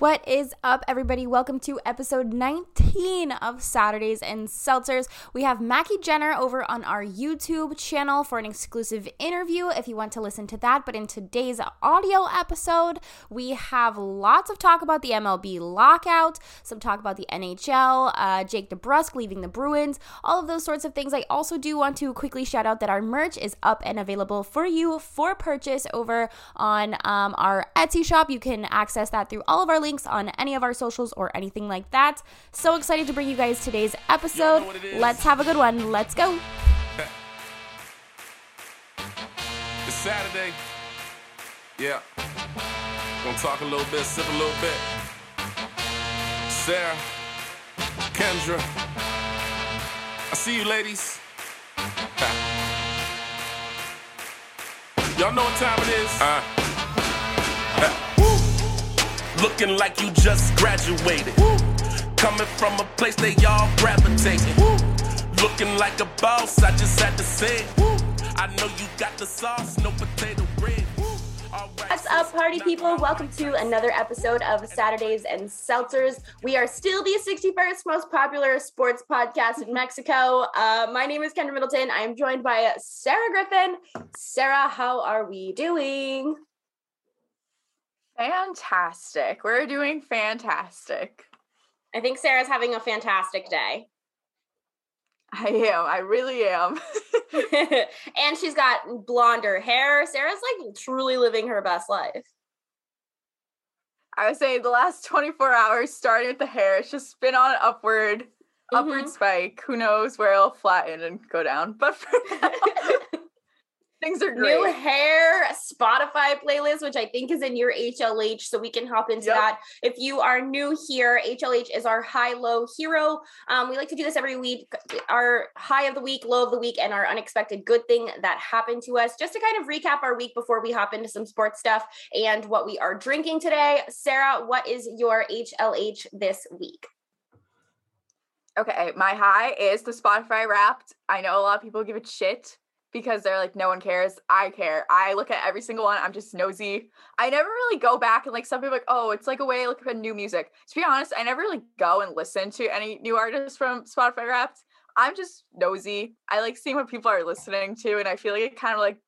What is up, everybody? Welcome to episode 19 of Saturdays and Seltzers. We have Mackie Jenner over on our YouTube channel for an exclusive interview if you want to listen to that. But in today's audio episode, we have lots of talk about the MLB lockout, some talk about the NHL, uh, Jake DeBrusk leaving the Bruins, all of those sorts of things. I also do want to quickly shout out that our merch is up and available for you for purchase over on um, our Etsy shop. You can access that through all of our links on any of our socials or anything like that. So excited to bring you guys today's episode. Let's have a good one. Let's go. It's Saturday. Yeah. Gonna talk a little bit, sip a little bit. Sarah, Kendra. I see you, ladies. Y'all know what time it is? Uh. Looking like you just graduated. Woo. Coming from a place they all gravitating. Woo. Looking like a boss, I just had to say it. Woo. I know you got the sauce, no potato bread. What's up, party people? Welcome to another episode of Saturdays and Seltzers. We are still the 61st most popular sports podcast in Mexico. Uh, my name is Kendra Middleton. I am joined by Sarah Griffin. Sarah, how are we doing? Fantastic. We're doing fantastic. I think Sarah's having a fantastic day. I am. I really am. and she's got blonder hair. Sarah's like truly living her best life. I would say the last 24 hours, starting with the hair, it's just been on an upward, mm-hmm. upward spike. Who knows where it'll flatten and go down. But for now, Things are great. New hair Spotify playlist, which I think is in your HLH, so we can hop into yep. that. If you are new here, HLH is our high low hero. Um, we like to do this every week. Our high of the week, low of the week, and our unexpected good thing that happened to us. Just to kind of recap our week before we hop into some sports stuff and what we are drinking today. Sarah, what is your HLH this week? Okay, my high is the Spotify Wrapped. I know a lot of people give it shit because they're like, no one cares. I care. I look at every single one. I'm just nosy. I never really go back and like some people like, oh, it's like a way to look at new music. To be honest, I never really go and listen to any new artists from Spotify Wrapped. I'm just nosy. I like seeing what people are listening to, and I feel like it kind of like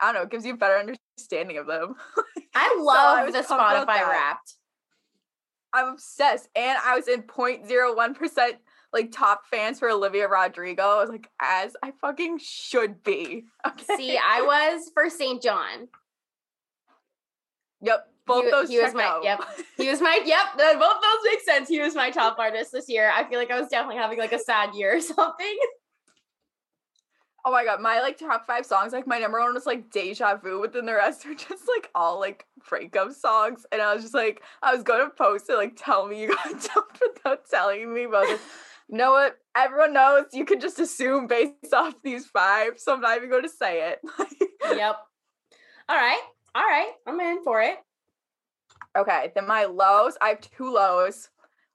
I don't know, it gives you a better understanding of them. I love so I the Spotify Wrapped. I'm obsessed, and I was in 0.01 percent like top fans for Olivia Rodrigo. I was like, as I fucking should be. Okay. See, I was for St. John. Yep. Both he, those he was my out. yep. He was my yep. Both those make sense. He was my top artist this year. I feel like I was definitely having like a sad year or something. Oh my god, my like top five songs, like my number one was like Deja Vu, but then the rest are just like all like breakup songs. And I was just like, I was gonna post it, like tell me you got dumped without telling me, but know what? Everyone knows you can just assume based off these five, so I'm not even going to say it. yep. All right. All right. I'm in for it. Okay. Then my lows, I have two lows.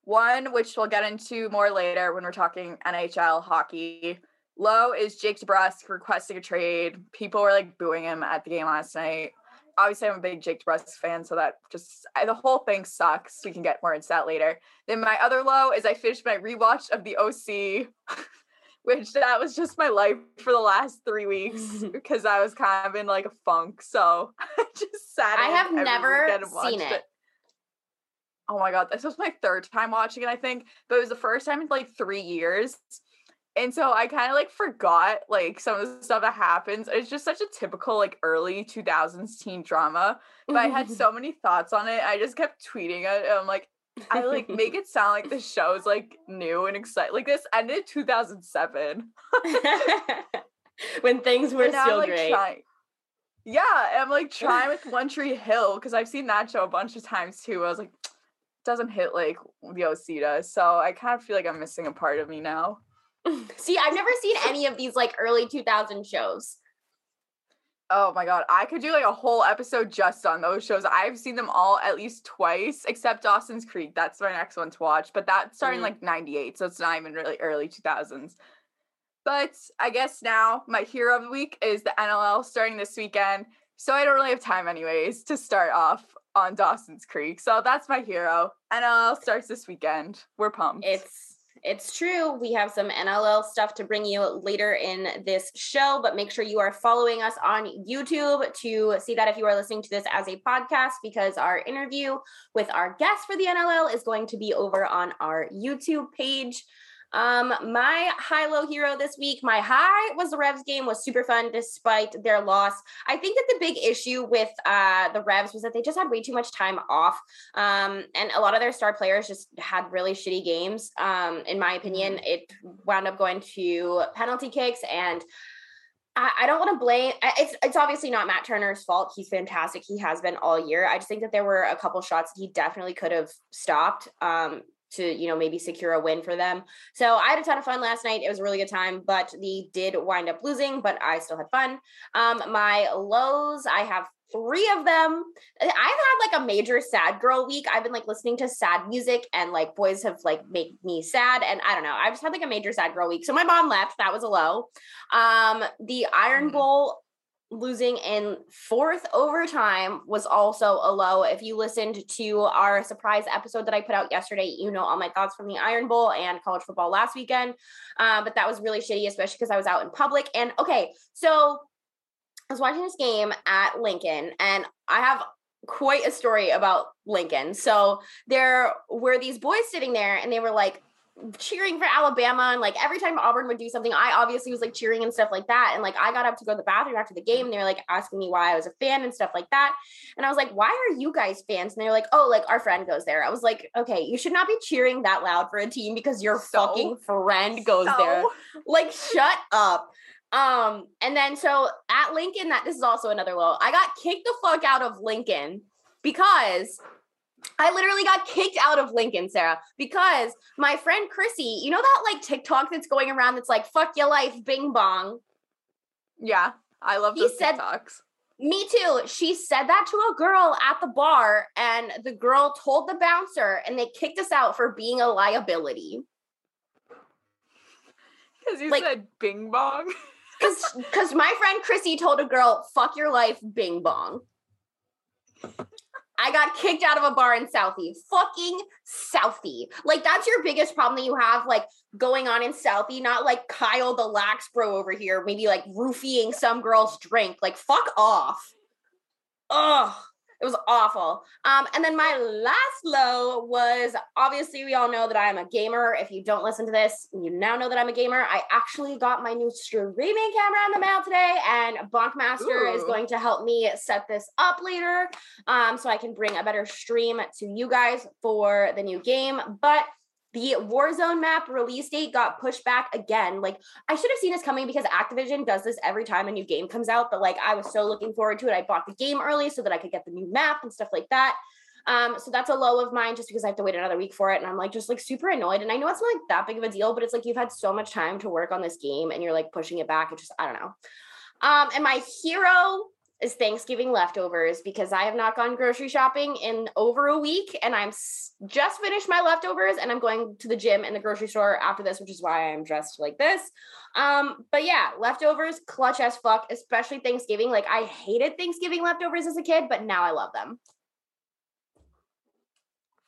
One, which we'll get into more later when we're talking NHL hockey. Low is Jake DeBrusk requesting a trade. People were like booing him at the game last night obviously I'm a big Jake DeBrusk fan, so that just I, the whole thing sucks. We can get more into that later. Then my other low is I finished my rewatch of the OC, which that was just my life for the last three weeks because I was kind of in like a funk. So I just sat. I have never seen it. it. Oh my god, this was my third time watching it, I think, but it was the first time in like three years. And so I kind of like forgot like some of the stuff that happens. It's just such a typical like early 2000s teen drama. But I had so many thoughts on it. I just kept tweeting it. I'm like, I like make it sound like the show show's like new and exciting. Like this ended 2007. when things were now, still like, great. Trying, yeah, I'm like trying with One Tree Hill because I've seen that show a bunch of times too. I was like, doesn't hit like the OC does. So I kind of feel like I'm missing a part of me now. See, I've never seen any of these like early 2000 shows. Oh my god, I could do like a whole episode just on those shows. I've seen them all at least twice, except Dawson's Creek. That's my next one to watch, but that's starting mm. like 98, so it's not even really early 2000s. But I guess now my hero of the week is the NLL starting this weekend. So I don't really have time anyways to start off on Dawson's Creek. So that's my hero. NLL starts this weekend. We're pumped. It's it's true. We have some NLL stuff to bring you later in this show, but make sure you are following us on YouTube to see that if you are listening to this as a podcast, because our interview with our guest for the NLL is going to be over on our YouTube page. Um, my high low hero this week, my high was the Revs game was super fun despite their loss. I think that the big issue with uh the Revs was that they just had way too much time off. Um, and a lot of their star players just had really shitty games. Um, in my opinion, mm-hmm. it wound up going to penalty kicks and I, don't want to blame. It's it's obviously not Matt Turner's fault. He's fantastic. He has been all year. I just think that there were a couple shots he definitely could have stopped. Um, to you know maybe secure a win for them. So I had a ton of fun last night. It was a really good time, but they did wind up losing, but I still had fun. Um, my lows, I have three of them. I've had like a major sad girl week. I've been like listening to sad music and like boys have like made me sad. And I don't know. I just had like a major sad girl week. So my mom left. That was a low. Um, the Iron mm. Bowl losing in fourth overtime was also a low. If you listened to our surprise episode that I put out yesterday, you know all my thoughts from the Iron Bowl and college football last weekend. Um, but that was really shitty, especially because I was out in public. And okay, so I was watching this game at Lincoln, and I have quite a story about Lincoln. So there were these boys sitting there, and they were like, cheering for Alabama and like every time Auburn would do something, I obviously was like cheering and stuff like that. And like I got up to go to the bathroom after the game and they were like asking me why I was a fan and stuff like that. And I was like, why are you guys fans? And they're like, oh, like our friend goes there. I was like, okay, you should not be cheering that loud for a team because your so, fucking friend goes so. there. Like, shut up. Um, and then so at Lincoln, that this is also another low. I got kicked the fuck out of Lincoln because I literally got kicked out of Lincoln, Sarah, because my friend Chrissy, you know that like TikTok that's going around that's like "fuck your life, bing bong." Yeah, I love those he said, TikToks. Me too. She said that to a girl at the bar, and the girl told the bouncer, and they kicked us out for being a liability. Because you like, said "bing bong." Because because my friend Chrissy told a girl, "Fuck your life, bing bong." I got kicked out of a bar in Southie. Fucking Southie. Like that's your biggest problem that you have like going on in Southie, not like Kyle the lax bro over here, maybe like roofying some girl's drink. Like fuck off. Ugh. It was awful. Um, and then my last low was obviously we all know that I am a gamer. If you don't listen to this, you now know that I'm a gamer. I actually got my new streaming camera in the mail today, and Bonkmaster Ooh. is going to help me set this up later, um, so I can bring a better stream to you guys for the new game. But the Warzone map release date got pushed back again. Like I should have seen this coming because Activision does this every time a new game comes out. But like I was so looking forward to it. I bought the game early so that I could get the new map and stuff like that. Um, so that's a low of mine just because I have to wait another week for it. And I'm like just like super annoyed. And I know it's not like that big of a deal, but it's like you've had so much time to work on this game and you're like pushing it back. It just I don't know. Um, and my hero is Thanksgiving leftovers because I have not gone grocery shopping in over a week and I'm s- just finished my leftovers and I'm going to the gym and the grocery store after this, which is why I'm dressed like this. Um, but yeah, leftovers clutch as fuck, especially Thanksgiving. Like I hated Thanksgiving leftovers as a kid, but now I love them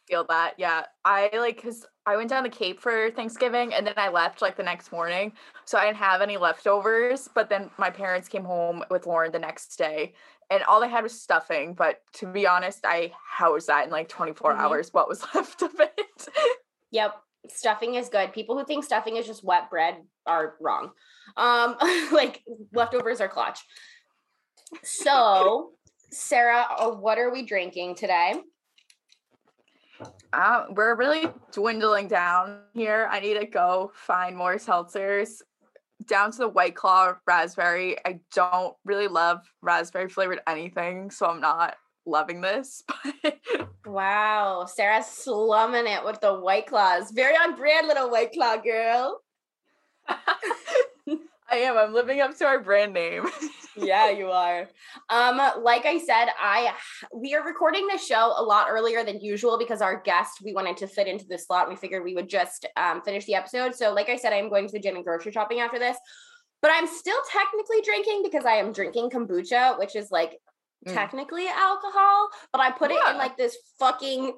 feel that. Yeah. I like cuz I went down the Cape for Thanksgiving and then I left like the next morning. So I didn't have any leftovers, but then my parents came home with Lauren the next day and all they had was stuffing, but to be honest, I housed that in like 24 mm-hmm. hours what was left of it. yep. Stuffing is good. People who think stuffing is just wet bread are wrong. Um like leftovers are clutch. So, Sarah, uh, what are we drinking today? Uh, we're really dwindling down here. I need to go find more seltzers. Down to the White Claw raspberry. I don't really love raspberry flavored anything, so I'm not loving this. wow, Sarah's slumming it with the White Claws. Very on brand, little White Claw girl. I am. I'm living up to our brand name. yeah, you are. Um, like I said, I we are recording the show a lot earlier than usual because our guest we wanted to fit into the slot. We figured we would just um, finish the episode. So, like I said, I'm going to the gym and grocery shopping after this. But I'm still technically drinking because I am drinking kombucha, which is like Mm. technically alcohol, but I put it in like this fucking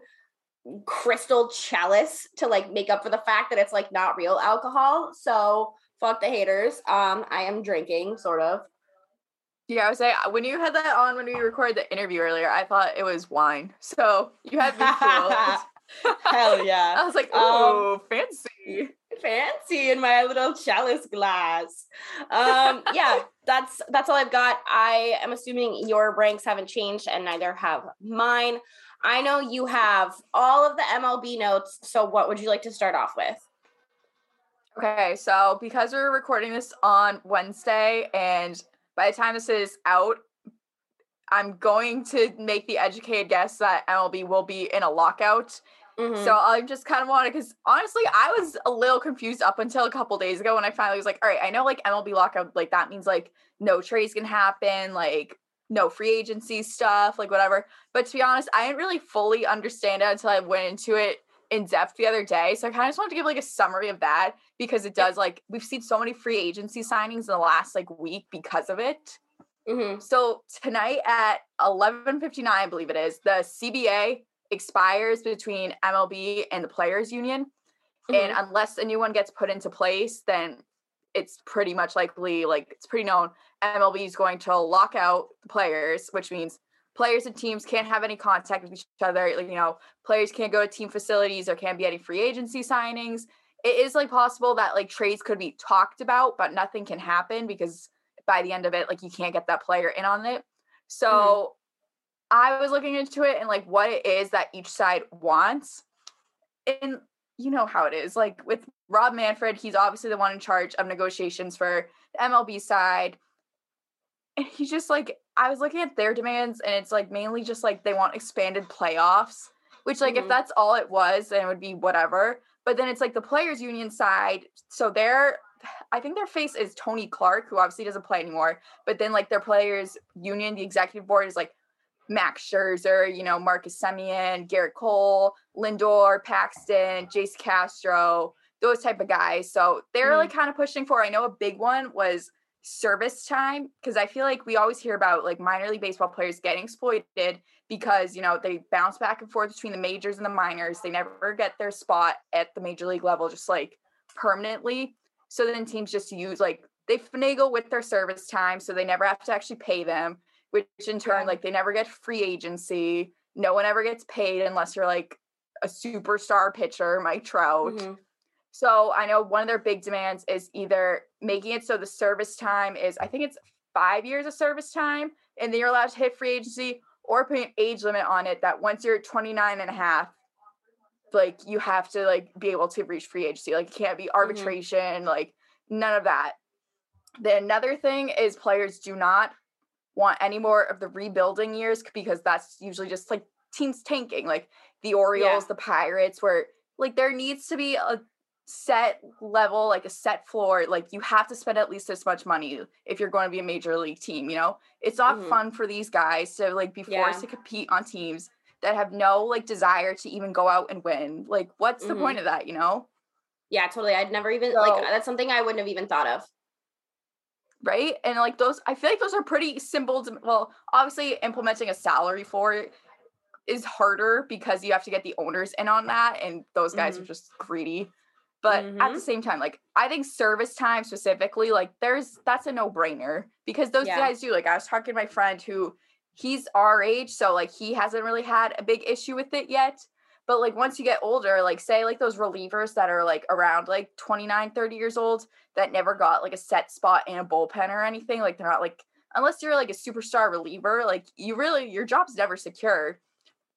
crystal chalice to like make up for the fact that it's like not real alcohol. So fuck the haters. Um, I am drinking, sort of. Yeah, I was saying when you had that on when we recorded the interview earlier, I thought it was wine. So you had me fooled. Hell yeah. I was like, Um, fancy. fancy in my little chalice glass. Um, yeah, that's that's all I've got. I am assuming your ranks haven't changed, and neither have mine. I know you have all of the MLB notes. So, what would you like to start off with? Okay, so because we're recording this on Wednesday, and by the time this is out, I'm going to make the educated guess that MLB will be in a lockout. Mhm. So I just kind of wanted because honestly, I was a little confused up until a couple days ago when I finally was like, all right, I know like MLB lockout, like that means like no trades can happen, like no free agency stuff, like whatever. But to be honest, I didn't really fully understand it until I went into it in depth the other day. So I kind of just wanted to give like a summary of that because it does like we've seen so many free agency signings in the last like week because of it. Mhm. So tonight at 11:59, I believe it is, the CBA expires between MLB and the Players Union, and Mhm. unless a new one gets put into place, then it's pretty much likely, like it's pretty known, MLB is going to lock out the players, which means players and teams can't have any contact with each other. Like you know, players can't go to team facilities. There can't be any free agency signings. It is like possible that like trades could be talked about, but nothing can happen because by the end of it, like you can't get that player in on it. So I was looking into it and like what it is that each side wants. And you know how it is. Like with Rob Manfred, he's obviously the one in charge of negotiations for the MLB side. And he's just like, I was looking at their demands, and it's like mainly just like they want expanded playoffs, which, like, if Mhm. that's all it was, then it would be whatever. But then it's like the players' union side. So their, I think their face is Tony Clark, who obviously doesn't play anymore. But then, like, their players' union, the executive board is like Max Scherzer, you know, Marcus Semien, Gerrit Cole, Lindor, Paxton, Jason Castro, those type of guys. So they're Mhm. like kind of pushing for. I know a big one was service time because I feel like we always hear about like minor league baseball players getting exploited because you know they bounce back and forth between the majors and the minors. They never get their spot at the major league level just like permanently. So then teams just use like they finagle with their service time so they never have to actually pay them, which in turn like they never get free agency. No one ever gets paid unless you're like a superstar pitcher, Mike Trout. Mhm. So I know one of their big demands is either making it so the service time is, I think it's five years of service time, and then you're allowed to hit free agency, or putting an age limit on it that once you're 29 and a half, like you have to like be able to reach free agency. Like it can't be mm-hmm. arbitration, like none of that. Then another thing is players do not want any more of the rebuilding years because that's usually just like teams tanking, like the Orioles, the Pirates, where like there needs to be a set level, like a set floor. Like you have to spend at least this much money if you're going to be a major league team. You know, it's not Mhm. fun for these guys to like be Yeah. forced to compete on teams that have no like desire to even go out and win. Like, what's the Mhm. point of that? You know, Yeah, totally. I'd never even like that's something I wouldn't have even thought of. right? And like those, I feel like those are pretty simple. To, well, obviously, implementing a salary for it is harder because you have to get the owners in on that, and those guys are just greedy. But at Mhm. the same time, like I think service time specifically, like there's that's a no brainer because those Yeah. guys do. Like I was talking to my friend who he's our age, so like he hasn't really had a big issue with it yet. But like once you get older, like say like those relievers that are like around like 29, 30 years old that never got like a set spot in a bullpen or anything, like they're not like unless you're like a superstar reliever, like you really your job's never secure.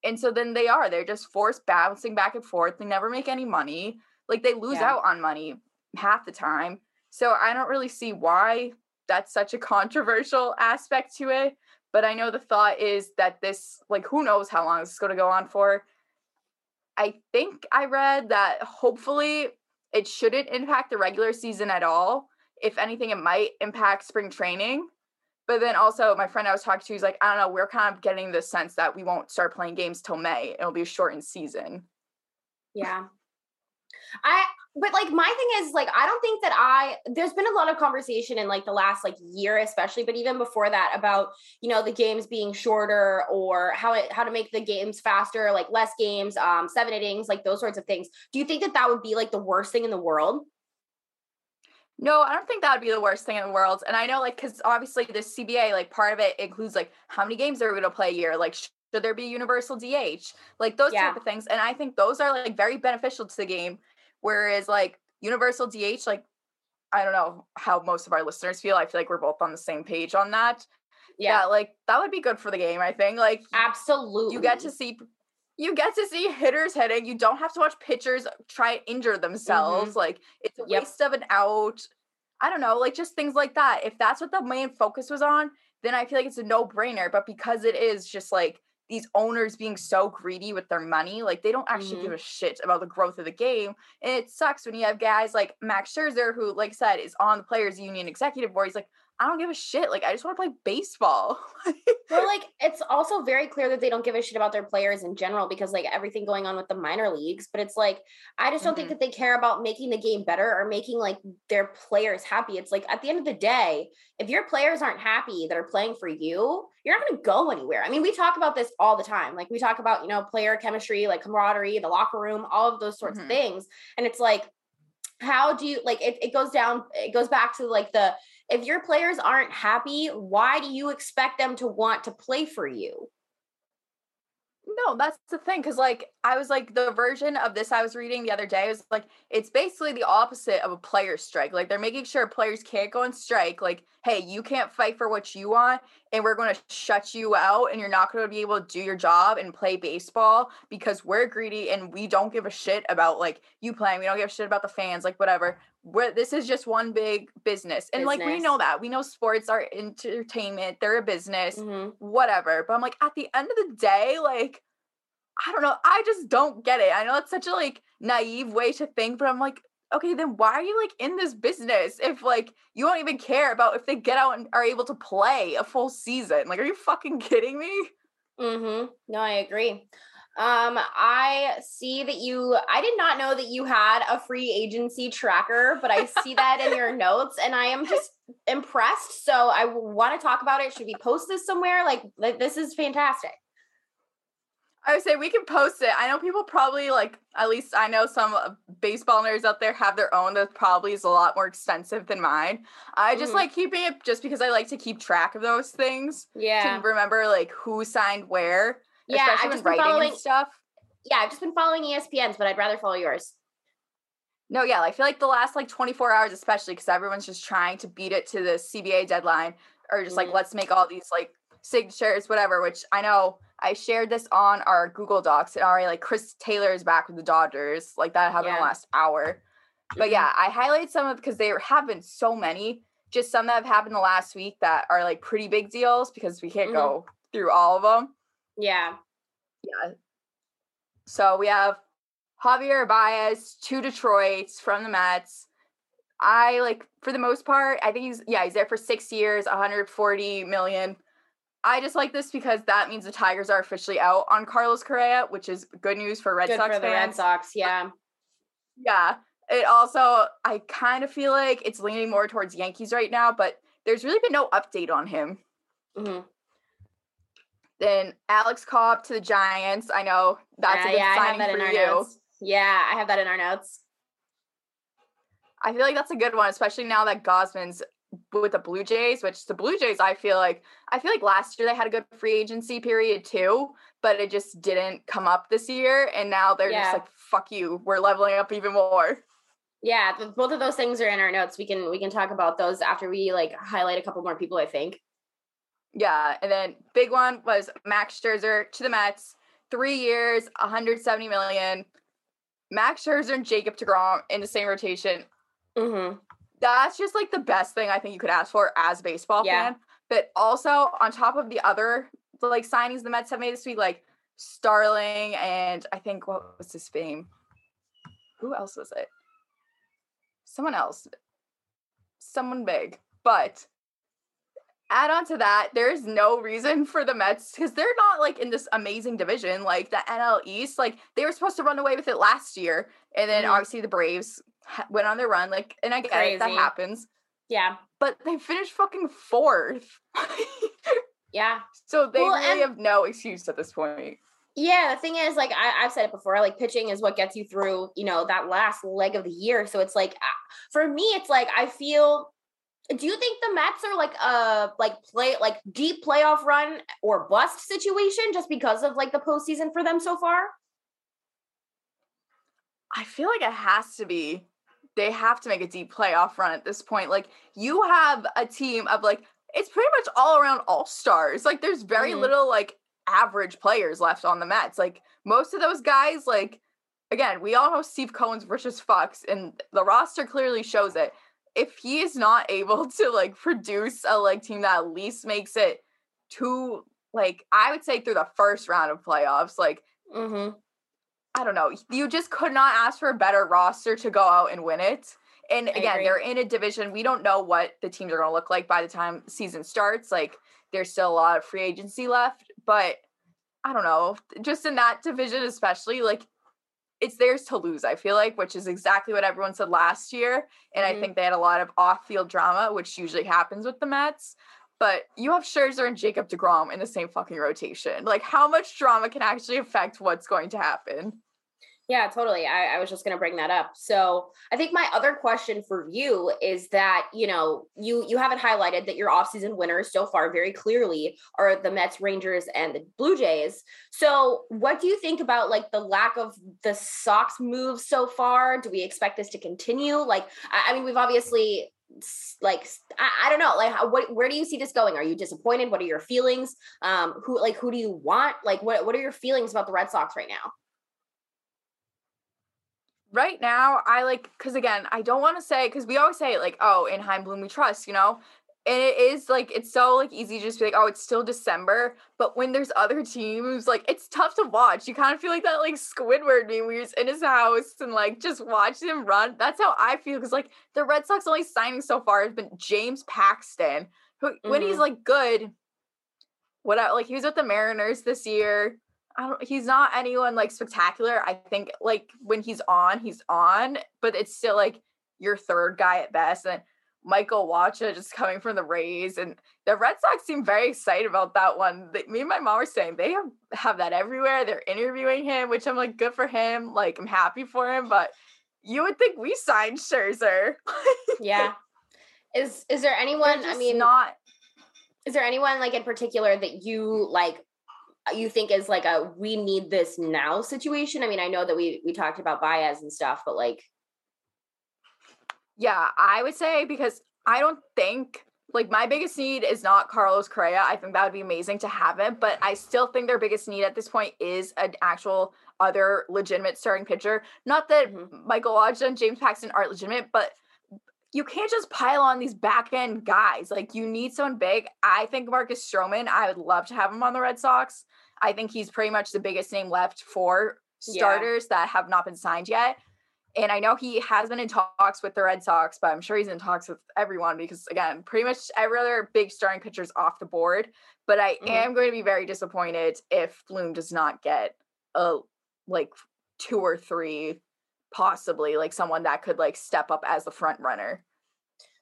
And so then they are, they're just forced bouncing back and forth. They never make any money. Like they lose Yeah. out on money half the time. So I don't really see why that's such a controversial aspect to it. But I know the thought is that this, like, who knows how long this is going to go on for. I think I read that hopefully it shouldn't impact the regular season at all. If anything, it might impact spring training. But then also, my friend I was talking to, he's like, I don't know, we're kind of getting the sense that we won't start playing games till May. It'll be a shortened season. Yeah. I but like my thing is like I don't think that I there's been a lot of conversation in like the last like year especially but even before that about you know the games being shorter or how it how to make the games faster like less games um seven innings like those sorts of things. Do you think that that would be like the worst thing in the world? No, I don't think that would be the worst thing in the world. And I know, like, because obviously the CBA, like, part of it includes like how many games are we going to play a year? Like, should there be universal DH? Like those yeah. type of things. And I think those are like very beneficial to the game. Whereas like universal DH, like I don't know how most of our listeners feel. I feel like we're both on the same page on that. Yeah, yeah like that would be good for the game. I think. Like absolutely, you get to see you get to see hitters hitting. You don't have to watch pitchers try to injure themselves. Mm-hmm. Like it's a yep. waste of an out. I don't know, like just things like that. If that's what the main focus was on, then I feel like it's a no brainer. But because it is just like these owners being so greedy with their money, like they don't actually mm-hmm. give a shit about the growth of the game. And it sucks when you have guys like Max Scherzer, who, like I said, is on the players' union executive board. He's like, I don't give a shit. Like, I just want to play baseball. well, like, it's also very clear that they don't give a shit about their players in general because, like, everything going on with the minor leagues. But it's like, I just don't mm-hmm. think that they care about making the game better or making, like, their players happy. It's like, at the end of the day, if your players aren't happy that are playing for you, you're not going to go anywhere. I mean, we talk about this all the time. Like, we talk about, you know, player chemistry, like camaraderie, the locker room, all of those sorts mm-hmm. of things. And it's like, how do you like it, it goes down it goes back to like the if your players aren't happy, why do you expect them to want to play for you? No, that's the thing. Cause like I was like the version of this I was reading the other day was like it's basically the opposite of a player strike. Like they're making sure players can't go on strike. Like, hey, you can't fight for what you want, and we're gonna shut you out, and you're not gonna be able to do your job and play baseball because we're greedy and we don't give a shit about like you playing. We don't give a shit about the fans, like whatever. We're, this is just one big business. And business. like we know that. We know sports are entertainment, they're a business, mm-hmm. whatever. But I'm like, at the end of the day, like I don't know. I just don't get it. I know it's such a like naive way to think, but I'm like, okay, then why are you like in this business if like you don't even care about if they get out and are able to play a full season? Like, are you fucking kidding me? Mm-hmm. No, I agree. Um, I see that you I did not know that you had a free agency tracker, but I see that in your notes and I am just impressed. So I want to talk about it. Should we post this somewhere? Like this is fantastic. I would say we can post it. I know people probably like at least I know some baseball nerds out there have their own that probably is a lot more extensive than mine. I just mm. like keeping it just because I like to keep track of those things. Yeah. To remember like who signed where. Yeah, I've just been following stuff. Yeah, I've just been following ESPN's, but I'd rather follow yours. No, yeah, I feel like the last like 24 hours, especially because everyone's just trying to beat it to the CBA deadline, or just mm. like let's make all these like signatures, whatever. Which I know I shared this on our Google Docs and already like Chris Taylor is back with the Dodgers. Like that happened yeah. in the last hour. But mm-hmm. yeah, I highlight some of because there have been so many, just some that have happened the last week that are like pretty big deals because we can't mm-hmm. go through all of them. Yeah. Yeah. So we have Javier Baez to Detroit from the Mets. I like for the most part, I think he's yeah, he's there for six years, 140 million. I just like this because that means the Tigers are officially out on Carlos Correa, which is good news for Red good Sox for the fans. Red Sox, yeah. Yeah. It also I kind of feel like it's leaning more towards Yankees right now, but there's really been no update on him. Mm-hmm. Then Alex Cobb to the Giants. I know that's yeah, a good yeah, signing for you. Notes. Yeah, I have that in our notes. I feel like that's a good one, especially now that Gausman's with the Blue Jays, which the Blue Jays, I feel like, I feel like last year they had a good free agency period too, but it just didn't come up this year. And now they're yeah. just like, fuck you, we're leveling up even more. Yeah, both of those things are in our notes. We can we can talk about those after we like highlight a couple more people. I think. Yeah, and then big one was Max Scherzer to the Mets, three years, 170 million. Max Scherzer and Jacob Degrom in the same rotation. Mm-hmm that's just like the best thing I think you could ask for as a baseball yeah. fan. But also on top of the other like signings the Mets have made this week, like Starling and I think what was his name? Who else was it? Someone else. Someone big. But add on to that, there is no reason for the Mets because they're not like in this amazing division like the NL East. Like they were supposed to run away with it last year, and then Mhm. obviously the Braves ha- went on their run. Like, and I get it, that happens, Yeah. but they finished fucking fourth. Yeah. so they Well, really and- have no excuse at this point. Yeah, the thing is, like I, I've said it before, like pitching is what gets you through, you know, that last leg of the year. So it's like, ah, for me, it's like I feel. Do you think the Mets are like a like play like deep playoff run or bust situation just because of like the postseason for them so far? I feel like it has to be. They have to make a deep playoff run at this point. Like you have a team of like it's pretty much all around all stars. Like there's very Mhm. little like average players left on the Mets. Like most of those guys, like again, we all know Steve Cohen's rich as fucks, and the roster clearly shows it. If he is not able to like produce a like team that at least makes it to like I would say through the first round of playoffs, like Mm-hmm. I don't know. You just could not ask for a better roster to go out and win it. And again, they're in a division. We don't know what the teams are going to look like by the time season starts. Like there's still a lot of free agency left, but I don't know. Just in that division especially, like it's theirs to lose, I feel like, which is exactly what everyone said last year. And Mhm. I think they had a lot of off-field drama, which usually happens with the Mets. But you have Scherzer and Jacob DeGrom in the same fucking rotation. Like, how much drama can actually affect what's going to happen? Yeah, totally. I, I was just going to bring that up. So I think my other question for you is that you know you you haven't highlighted that your offseason winners so far very clearly are the Mets, Rangers, and the Blue Jays. So what do you think about like the lack of the Sox moves so far? Do we expect this to continue? Like, I, I mean, we've obviously like I, don't know like what where do you see this going are you disappointed what are your feelings um who like who do you want like what what are your feelings about the red sox right now right now i like because again i don't want to say because we always say like oh in Chaim Bloom we trust you know? And it is like it's so like easy to just be like oh it's still december but when there's other teams like it's tough to watch. You kind of feel like that like squidward meme where you're in his house and like just watch him run. That's how i feel because like the red sox only signing so far has been james paxton who when he's Mhm. like good what I, like he was with the mariners this year I don't he's not anyone like spectacular. I think like when he's on, he's on, but it's still like your third guy at best. And Michael Wacha just coming from the Rays. And the Red Sox seem very excited about that one. They, me and my mom were saying they have, have that everywhere. They're interviewing him, which I'm like, good for him. Like I'm happy for him, but you would think we signed Scherzer. yeah is is there anyone i mean not is there anyone like in particular that you like you think is like a we need this now situation i mean i know that we we talked about Baez and stuff but like Yeah, I would say because I don't think like my biggest need is not Carlos Correa. I think that would be amazing to have him, but I still think their biggest need at this point is an actual other legitimate starting pitcher. Not that Mhm. Michael Wacha and James Paxton aren't legitimate, but you can't just pile on these back end guys. Like you need someone big. I think Marcus Stroman, I would love to have him on the Red Sox. I think he's pretty much the biggest name left for Yeah. starters that have not been signed yet. And I know he has been in talks with the Red Sox, but I'm sure he's in talks with everyone because, again, pretty much every other big starting pitcher is off the board. But I Mhm. am going to be very disappointed if Bloom does not get a like two or three, possibly like someone that could like step up as the front runner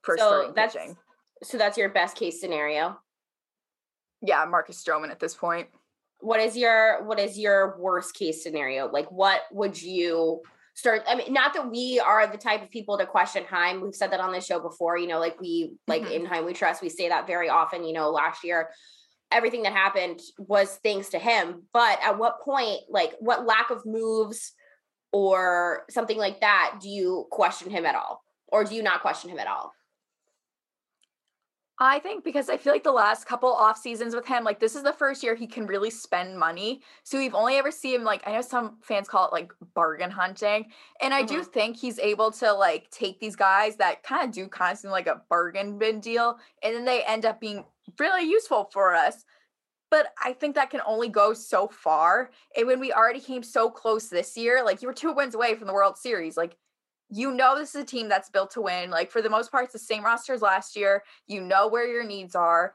for so that's pitching. so that's your best case scenario Yeah, Marcus Stroman at this point. what is your what is your worst case scenario like what would you start i mean not that we are the type of people to question Chaim we've said that on this show before you know like we like Mhm. in Chaim we trust we say that very often you know last year everything that happened was thanks to him but at what point like what lack of moves or something like that do you question him at all or do you not question him at all I think because I feel like the last couple off seasons with him, like this is the first year he can really spend money. So we've only ever seen him like I know some fans call it like bargain hunting. And I do mm-hmm. think he's able to like take these guys that kind of do kind of seem like a bargain bin deal, and then they end up being really useful for us. But I think that can only go so far. And when we already came so close this year, like you were two wins away from the World Series, like you know this is a team that's built to win. Like for the most part, it's the same roster as last year. You know where your needs are.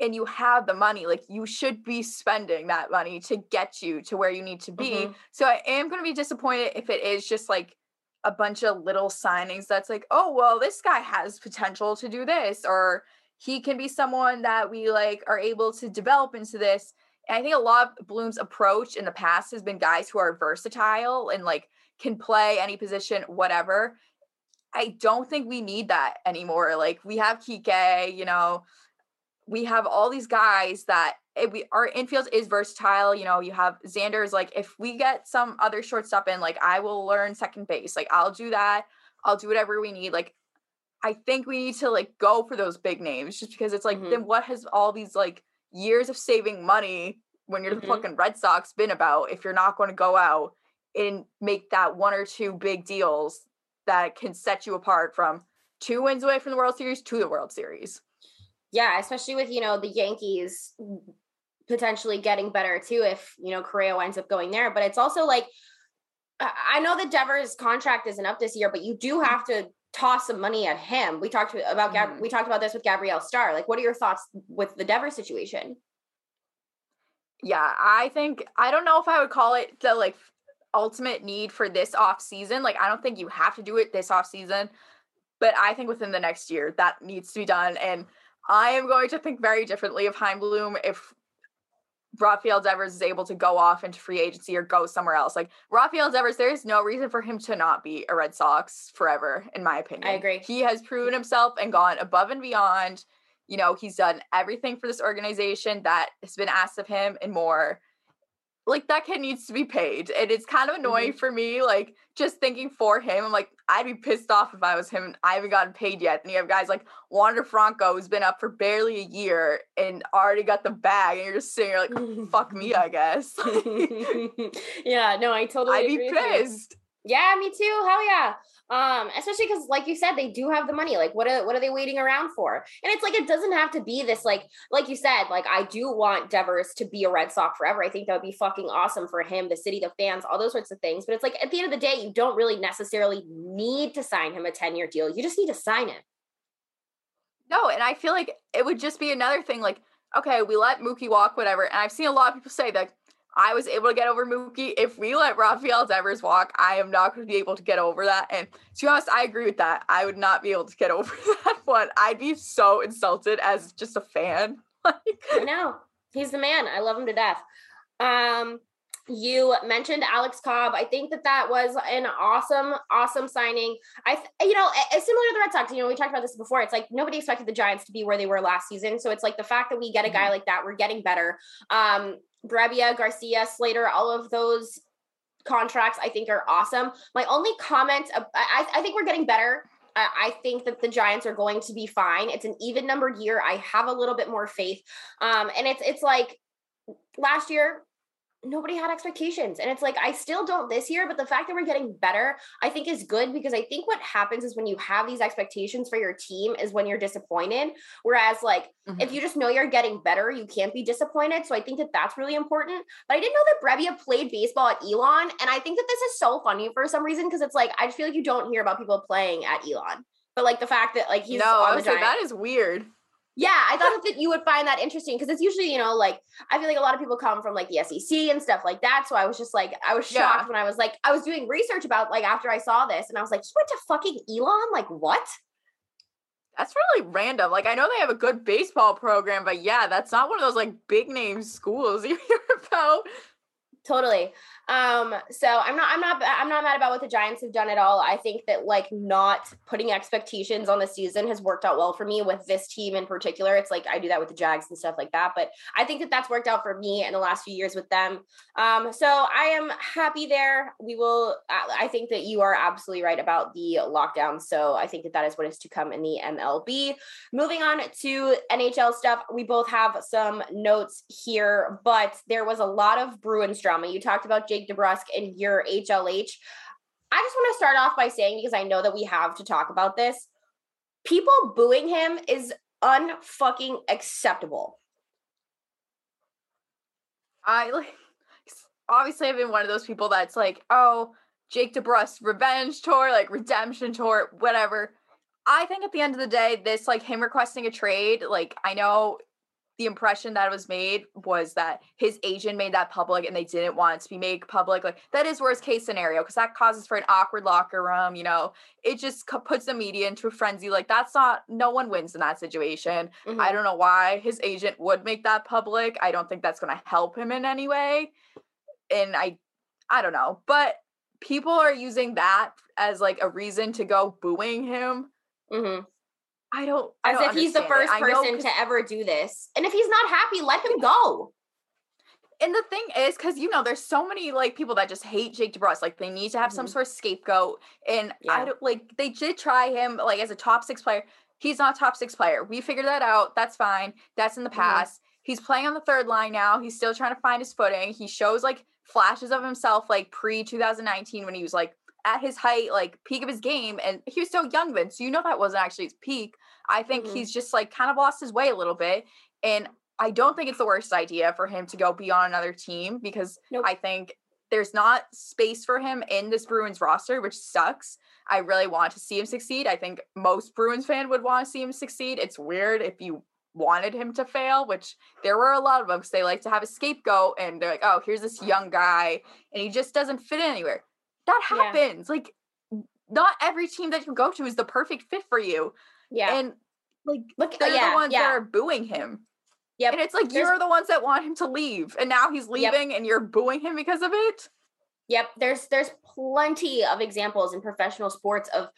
and you have the money, like you should be spending that money to get you to where you need to be. Mhm. So I am going to be disappointed if it is just like a bunch of little signings that's like, oh, well, this guy has potential to do this, or he can be someone that we like are able to develop into this. And I think a lot of Bloom's approach in the past has been guys who are versatile and like can play any position, whatever. I don't think we need that anymore. Like we have Kike, you know, we have all these guys that if we our infield is versatile. You know, you have Xander's like if we get some other shortstop in, like I will learn second base. Like I'll do that. I'll do whatever we need. Like I think we need to like go for those big names just because it's like Mhm. then what has all these like years of saving money when you're the Mhm. fucking Red Sox been about if you're not going to go out and make that one or two big deals that can set you apart from two wins away from the World Series to the World Series. Yeah, especially with, you know, the Yankees potentially getting better too if, you know, Correa winds up going there. But it's also like, I I know that Devers' contract isn't up this year, but you do have to toss some money at him. We talked about Gab- Mhm. we talked about this with Gabrielle Starr. Like, what are your thoughts with the Devers situation? Yeah, I think I don't know if I would call it the like ultimate need for this off season. Like I don't think you have to do it this off season, but I think within the next year that needs to be done. And I am going to think very differently of Chaim Bloom if Rafael Devers is able to go off into free agency or go somewhere else. Like Rafael Devers, there is no reason for him to not be a Red Sox forever, in my opinion. I agree. He has proven himself and gone above and beyond. You know, he's done everything for this organization that has been asked of him and more. Like that kid needs to be paid. And it's kind of annoying mm-hmm. for me, like just thinking for him. I'm like, I'd be pissed off if I was him and I haven't gotten paid yet. And you have guys like Wander Franco, who's been up for barely a year and already got the bag, and you're just sitting there like, fuck me, I guess. yeah, no, I totally I'd be pissed. Yeah, me too. Hell yeah. Um, especially because, like you said, they do have the money. Like, what are what are they waiting around for? And it's like it doesn't have to be this like, like you said, like I do want Devers to be a Red Sox forever. I think that would be fucking awesome for him, the city, the fans, all those sorts of things. But it's like at the end of the day, you don't really necessarily need to sign him a 10-year deal. You just need to sign him. No, and I feel like it would just be another thing. Like, okay, we let Mookie walk, whatever. And I've seen a lot of people say that I was able to get over Mookie. If we let Rafael Devers walk, I am not going to be able to get over that. And to be honest, I agree with that. I would not be able to get over that one. I'd be so insulted as just a fan. I know. He's the man. I love him to death. Um, you mentioned Alex Cobb. I think that that was an awesome, awesome signing. I, th- you know, similar to the Red Sox. You know, we talked about this before. It's like nobody expected the Giants to be where they were last season. So it's like the fact that we get a guy like that, we're getting better. Um, Brebbia, Garcia, Slater, all of those contracts I think are awesome. My only comment, ab- I, I think we're getting better. I I think that the Giants are going to be fine. It's an even numbered year. I have a little bit more faith. Um, and it's it's like last year, nobody had expectations. And it's like I still don't this year, but the fact that we're getting better, I think is good because I think what happens is when you have these expectations for your team is when you're disappointed. Whereas like if mm-hmm. you just know you're getting better, you can't be disappointed. So I think that that's really important. But I didn't know that Brebbia played baseball at Elon. And I think that this is so funny for some reason because it's like, I just feel like you don't hear about people playing at Elon. But like the fact that like he's no, on the say that is weird. Yeah, I thought that you would find that interesting because it's usually, you know, like I feel like a lot of people come from like the SEC and stuff like that. So I was just like, I was Yeah. shocked when I was like, I was doing research about like after I saw this and I was like, he went to fucking Elon? Like, what? That's really random. Like, I know they have a good baseball program, but yeah, that's not one of those like big name schools you hear about. Totally. Um, so I'm not I'm not I'm not mad about what the Giants have done at all. I think that like not putting expectations on the season has worked out well for me with this team in particular. It's like I do that with the Jags and stuff like that, but I think that that's worked out for me in the last few years with them. Um, so I am happy there. We will I think that you are absolutely right about the lockdown. So I think that that is what is to come in the MLB. Moving on to NHL stuff, we both have some notes here, but there was a lot of Bruins drama. You talked about Jake DeBrusk and your HLH. I just want to start off by saying, because I know that we have to talk about this, people booing him is unfucking acceptable. I like obviously I've been one of those people that's like, oh, Jake DeBrusk revenge tour, like redemption tour, whatever. I think at the end of the day, this like him requesting a trade, like I know the impression that was made was that his agent made that public and they didn't want it to be made public. Like that is worst case scenario because that causes for an awkward locker room. You know, it just puts the media into a frenzy. Like that's not no one wins in that situation. Mm-hmm. I don't know why his agent would make that public. I don't think that's going to help him in any way. And I, I don't know, but people are using that as like a reason to go booing him. Mm-hmm. I don't. I As don't if he's the first person to ever do this. And if he's not happy, let him go. And the thing is, because you know, there's so many like people that just hate Jake DeBrusk. Like they need to have mm-hmm. some sort of scapegoat. And yeah. I don't like they did try him like as a top six player. He's not top six player. We figured that out. That's fine. That's in the mm-hmm. past. Mm-hmm. He's playing on the third line now. He's still trying to find his footing. He shows like flashes of himself like pre 2019 when he was like at his height, like peak of his game, and he was so young then. So you know that wasn't actually his peak. I think mm-hmm. he's just like kind of lost his way a little bit. And I don't think it's the worst idea for him to go be on another team because nope. I think there's not space for him in this Bruins roster, which sucks. I really want to see him succeed. I think most Bruins fan would want to see him succeed. It's weird if you wanted him to fail, which there were a lot of them because they like to have a scapegoat and they're like, oh, here's this young guy and he just doesn't fit anywhere. That happens. Yeah. Like, not every team that you go to is the perfect fit for you. Yeah. And like, look, they're yeah, the ones yeah. that are booing him. Yep. And it's like There's, you're the ones that want him to leave, and now he's leaving, yep. and you're booing him because of it. Yep, there's there's plenty of examples in professional sports of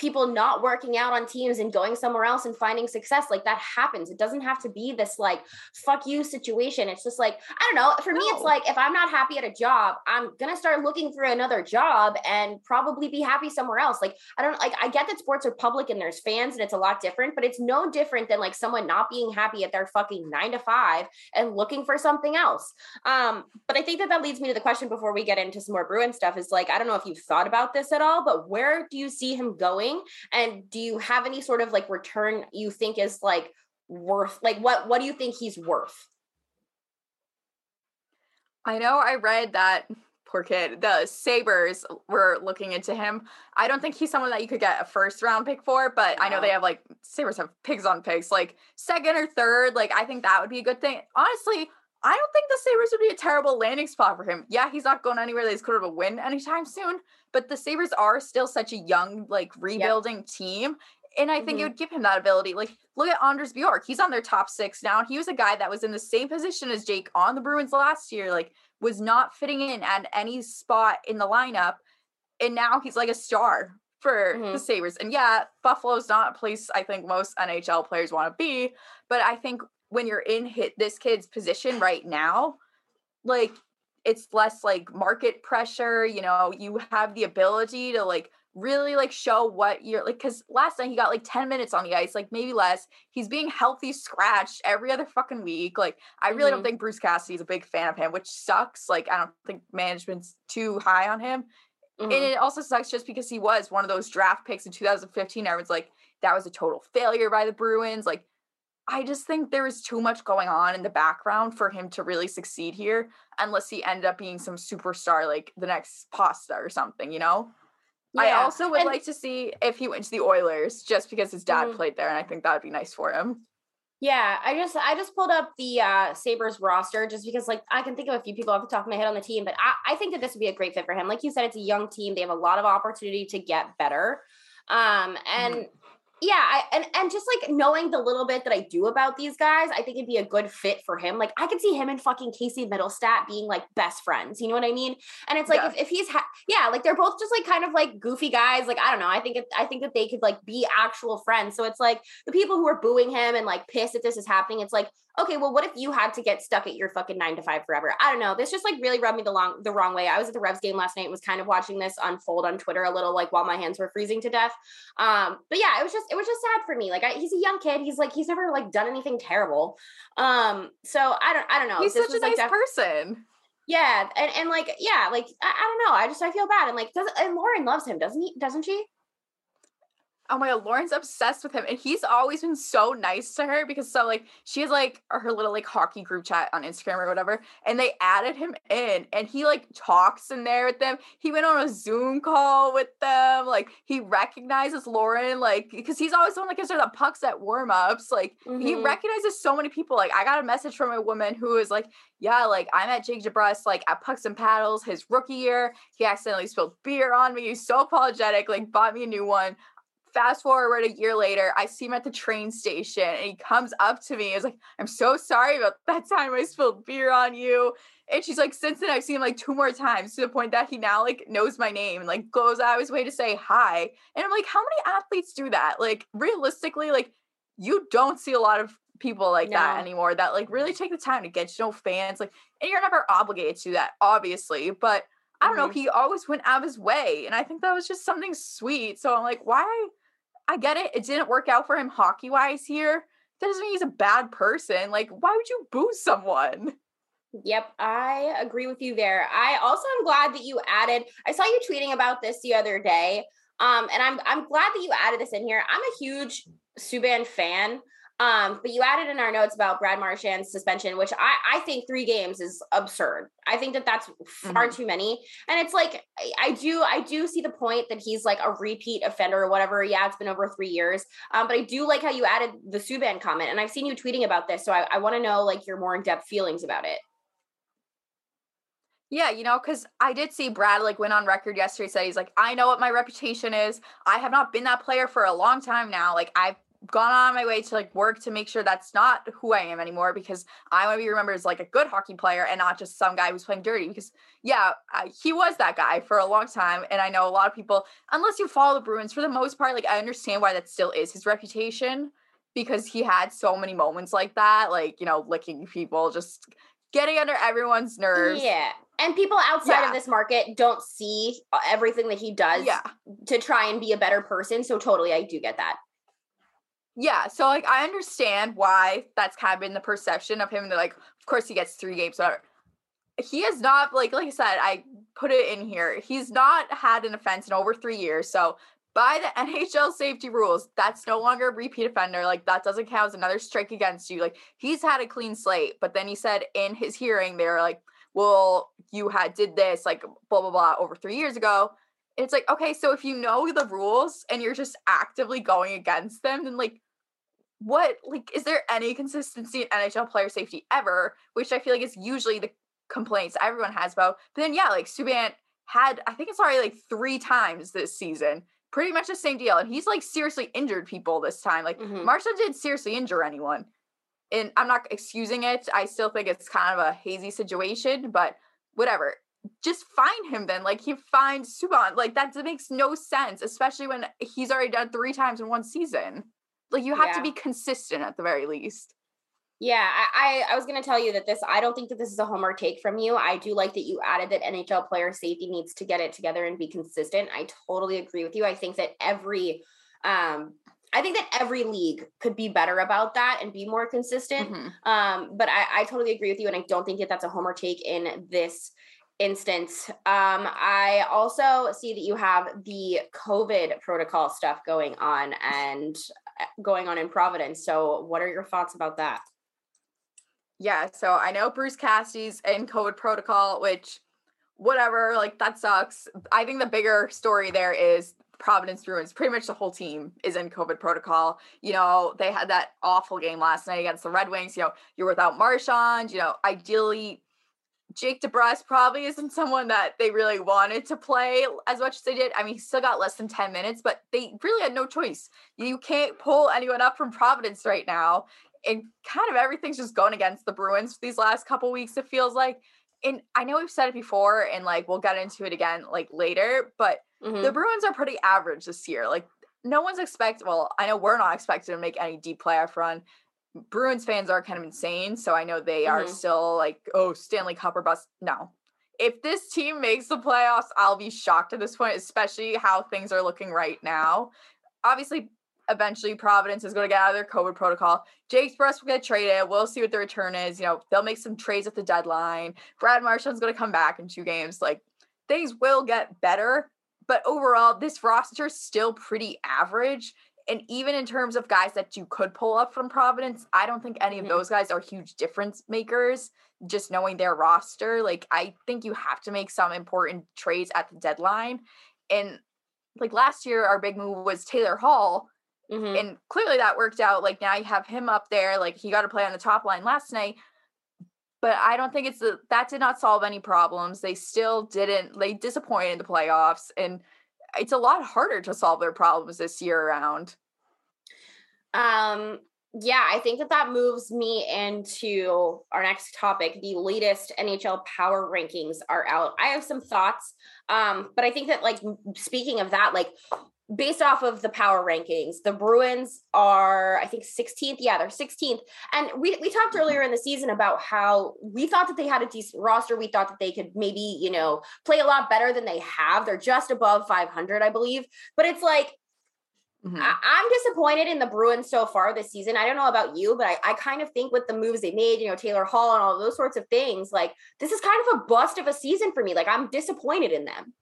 people not working out on teams and going somewhere else and finding success like that happens. It doesn't have to be this like fuck you situation. It's just like i don't know. For no. me it's like if i'm not happy at a job i'm gonna start looking for another job and probably be happy somewhere else. Like i don't like i get that sports are public and there's fans and it's a lot different but it's no different than like someone not being happy at their fucking nine to five and looking for something else. Um but i think that that leads me to the question before we get into some more bruin stuff is like i don't know if you've thought about this at all but where do you see him going doing and do you have any sort of like return you think is like worth like what what do you think he's worth? I know i read that poor kid the sabres were looking into him. I don't think he's someone that you could get a first round pick for but i know they have like sabres have pigs on pigs like second or third like i think that would be a good thing. Honestly I don't think the Sabres would be a terrible landing spot for him. Yeah, he's not going anywhere that he's going to win anytime soon, but the Sabres are still such a young, like rebuilding yep. team. And I think mm-hmm. it would give him that ability. Like, look at Anders Bjork. He's on their top six now. He was a guy that was in the same position as Jake on the Bruins last year, like, was not fitting in at any spot in the lineup. And now he's like a star for mm-hmm. the Sabres. And yeah, Buffalo's not a place I think most NHL players want to be, but I think when you're in hit this kid's position right now, like it's less like market pressure, you know, you have the ability to like really like show what you're like because last night he got like 10 minutes on the ice like maybe less he's being healthy scratched every other fucking week like i really mm-hmm. don't think bruce cassidy's a big fan of him which sucks like i don't think management's too high on him mm-hmm. and it also sucks just because he was one of those draft picks in 2015 everyone's like that was a total failure by the bruins like I just think there is too much going on in the background for him to really succeed here, unless he ended up being some superstar like the next Pasta or something, you know? Yeah. I also would and- like to see if he went to the Oilers just because his dad mm-hmm. played there, and I think that would be nice for him. Yeah, I just I just pulled up the uh Sabres roster just because like I can think of a few people off the top of my head on the team, but I, I think that this would be a great fit for him. Like you said, it's a young team. They have a lot of opportunity to get better. Um and mm-hmm yeah I, and and just like knowing the little bit that i do about these guys i think it'd be a good fit for him. Like i could see him and fucking casey Mittelstadt being like best friends you know what i mean? And it's like yeah. if, if he's ha- yeah like they're both just like kind of like goofy guys like i don't know i think it, i think that they could like be actual friends. So it's like the people who are booing him and like pissed that this is happening it's like okay, well, what if you had to get stuck at your fucking nine to five forever? I don't know. This just like really rubbed me the long the wrong way. I was at the Revs game last night, was kind of watching this unfold on Twitter a little, like while my hands were freezing to death. Um, but yeah, it was just it was just sad for me. Like I, he's a young kid. He's like he's never like done anything terrible. Um, so I don't I don't know. He's this such was, a nice def- person. Yeah, and and like yeah, like I, I don't know. I just I feel bad and like does and Lauren loves him, doesn't he? Doesn't she? Oh my god, Lauren's obsessed with him, and he's always been so nice to her because so like she has like her little like hockey group chat on Instagram or whatever, and they added him in, and he like talks in there with them. He went on a Zoom call with them, like he recognizes Lauren, like because he's always the one that gives her the pucks at warm ups. Like mm-hmm. he recognizes so many people. Like I got a message from a woman who was like, yeah, like I met Jake DeBrusk like at Pucks and Paddles his rookie year. He accidentally spilled beer on me. He's so apologetic, like bought me a new one fast forward a year later, I see him at the train station and he comes up to me. He's like, I'm so sorry about that time I spilled beer on you. And she's like, since then I've seen him like two more times to the point that he now like knows my name and like goes out of his way to say hi. And I'm like, how many athletes do that? Like realistically, like you don't see a lot of people like no. that anymore that like really take the time to get to know fans. Like, and you're never obligated to do that, obviously, but I don't mm-hmm. know, he always went out of his way. And I think that was just something sweet. So I'm like, why I get it. It didn't work out for him hockey wise here. That doesn't mean he's a bad person. Like, why would you boo someone? Yep, I agree with you there. I also am glad that you added. I saw you tweeting about this the other day, um, and I'm I'm glad that you added this in here. I'm a huge Subban fan. Um, but you added in our notes about Brad Marchand's suspension, which I, I think three games is absurd. I think that that's far mm-hmm. too many. And it's like, I, I, do, I do see the point that he's like a repeat offender or whatever. Yeah, it's been over three years. Um, but I do like how you added the Subban comment and I've seen you tweeting about this. So I, I want to know like your more in-depth feelings about it. Yeah, you know, because I did see Brad like went on record yesterday, said he's like, I know what my reputation is. I have not been that player for a long time now. Like I've gone on my way to like work to make sure that's not who I am anymore because I want to be remembered as like a good hockey player and not just some guy who's playing dirty. Because yeah, I, he was that guy for a long time, and I know a lot of people, unless you follow the Bruins, for the most part, like I understand why that still is his reputation because he had so many moments like that, like you know, licking people, just getting under everyone's nerves. Yeah. And people outside yeah. of this market don't see uh, everything that he does yeah. to try and be a better person. So totally I do get that. Yeah, so like I understand why that's kind of been the perception of him. That like, of course, he gets three games. Whatever. He has not like like I said, I put it in here. He's not had an offense in over three years. So by the NHL safety rules, that's no longer a repeat offender. Like that doesn't count as another strike against you. Like he's had a clean slate. But then he said in his hearing, they were like, "Well, you had did this like blah blah blah over three years ago." it's like, okay, so if you know the rules and you're just actively going against them, then like what like is there any consistency in NHL player safety ever? Which I feel like is usually the complaints everyone has about. But then yeah, like Subban had I think it's already like three times this season. Pretty much the same deal. And he's like seriously injured people this time. Like mm-hmm. Marchand did seriously injure anyone. And I'm not excusing it. I still think it's kind of a hazy situation, but whatever just find him then. Like he finds Subban. Like that makes no sense, especially when he's already done three times in one season. Like you have yeah. to be consistent at the very least. Yeah, I, I, I was gonna tell you that this I don't think that this is a homer take from you. I do like that you added that NHL player safety needs to get it together and be consistent. I totally agree with you. I think that every um I think that every league could be better about that and be more consistent. Mm-hmm. Um, but I, I totally agree with you, and I don't think that that's a homer take in this instance. Um, I also see that you have the COVID protocol stuff going on and uh, going on in Providence. So, what are your thoughts about that? Yeah, so I know Bruce Cassidy's in COVID protocol, which whatever, like that sucks. I think the bigger story there is Providence Bruins, pretty much the whole team is in COVID protocol. You know, they had that awful game last night against the Red Wings. You know, you're without Marchand. You know, ideally, Jake DeBrusk probably isn't someone that they really wanted to play as much as they did. I mean, he still got less than 10 minutes, but they really had no choice. You can't pull anyone up from Providence right now. And kind of everything's just going against the Bruins these last couple weeks, it feels like. And I know we've said it before, and like we'll get into it again like later, but mm-hmm. the Bruins are pretty average this year. Like no one's expect Well, I know we're not expected to make any deep playoff run. Bruins fans are kind of insane, so I know they mm-hmm. are still like, oh, Stanley Cup or bust. No. If this team makes the playoffs, I'll be shocked at this point, especially how things are looking right now. Obviously, eventually Providence is going to get out of their COVID protocol. Jake DeBrusk will get traded. We'll see what the return is. You know, they'll make some trades at the deadline. Brad Marchand's going to come back in two games. Like things will get better, But overall, this roster is still pretty average. And even in terms of guys that you could pull up from Providence, I don't think any of Mhm. those guys are huge difference makers. Just knowing their roster, like I think you have to make some important trades at the deadline. And like last year, our big move was Taylor Hall, Mhm. and clearly that worked out. Like now you have him up there. Like he got to play on the top line last night. But I don't think it's the that did not solve any problems. They still didn't. They disappointed in the playoffs, and it's a lot harder to solve their problems this year around. Um, yeah, I think that that moves me into our next topic. The latest NHL power rankings are out. I have some thoughts, um, but I think that, like, speaking of that, like, based off of the power rankings, the Bruins are, I think, 16th. Yeah, they're 16th. And we, we talked earlier in the season about how we thought that they had a decent roster. We thought that they could maybe, you know, play a lot better than they have. They're just above 500, I believe. But it's like, Mhm. I- I'm disappointed in the Bruins so far this season. I don't know about you, but I, I kind of think with the moves they made, you know, Taylor Hall and all those sorts of things, like this is kind of a bust of a season for me. Like I'm disappointed in them.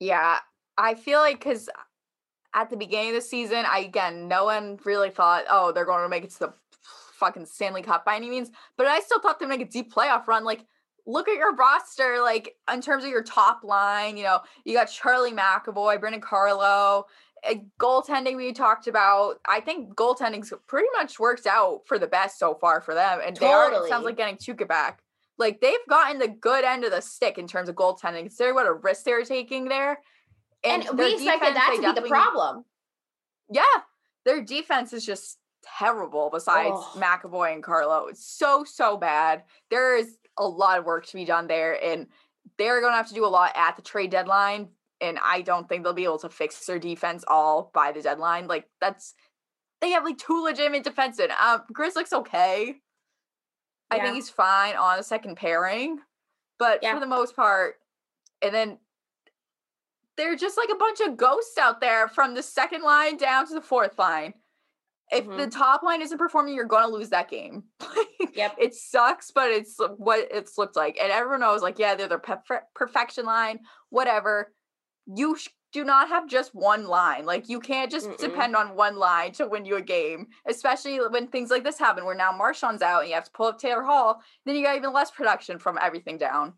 Yeah, I feel like because at the beginning of the season, I again, no one really thought, oh, they're going to make it to the fucking Stanley Cup by any means. But I still thought they'd make a deep playoff run. Like, look at your roster, like in terms of your top line. You know, you got Charlie McAvoy, Brandon Carlo. uh, Goaltending we talked about. I think goaltending's pretty much worked out for the best so far for them, and they are. It sounds like getting Tuukka back. Like they've gotten the good end of the stick in terms of goaltending. Considering what a risk they're taking there, And, their we expected that to be the problem. Yeah, their defense is just terrible. Besides Ugh. McAvoy and Carlo, it's so so bad. There is a lot of work to be done there, and they're going to have to do a lot at the trade deadline. And I don't think they'll be able to fix their defense all by the deadline. Like that's they have like two legitimate defensemen. Um, Grizz looks okay. I think he's fine on a second pairing, but for the most part, and then they're just like a bunch of ghosts out there from the second line down to the fourth line. If the Mhm. top line isn't performing, you're going to lose that game. Yep. It sucks, but it's what it's looked like. And everyone knows, like, yeah, they're the perfe- perfection line, whatever. You sh- do not have just one line. Like, you can't just Mm-mm. depend on one line to win you a game, especially when things like this happen, where now Marchand's out and you have to pull up Taylor Hall. Then you got even less production from everything down.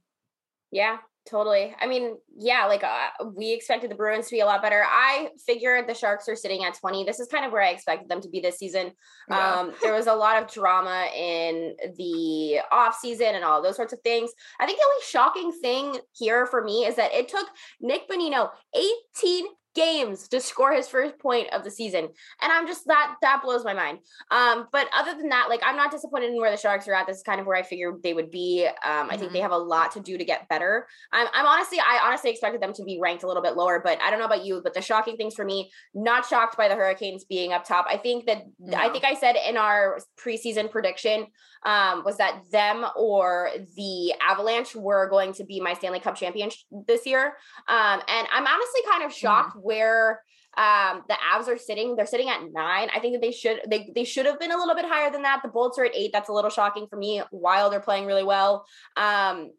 Yeah, totally. I mean, yeah, like uh, we expected the Bruins to be a lot better. I figured the Sharks are sitting at 20. This is kind of where I expected them to be this season. Yeah. Um, there was a lot of drama in the off season and all those sorts of things. I think the only shocking thing here for me is that it took Nick Bonino 18 games to score his first point of the season. And I'm just that that blows my mind. Um, but other than that, like I'm not disappointed in where the Sharks are at. This is kind of where I figured they would be. Um, I think they have a lot to do to get better. I'm, I'm honestly, I honestly expected them to be ranked a little bit lower, but I don't know about you. But the shocking things for me, not shocked by the Hurricanes being up top. I think that I think I said in our preseason prediction um, was that them or the Avalanche were going to be my Stanley Cup champion sh- this year. Um, and I'm honestly kind of shocked where um the Avs are sitting. They're sitting at nine. I think that they should they they should have been a little bit higher than that. The Bolts are at eight. That's a little shocking for me. While they're playing really well. Um,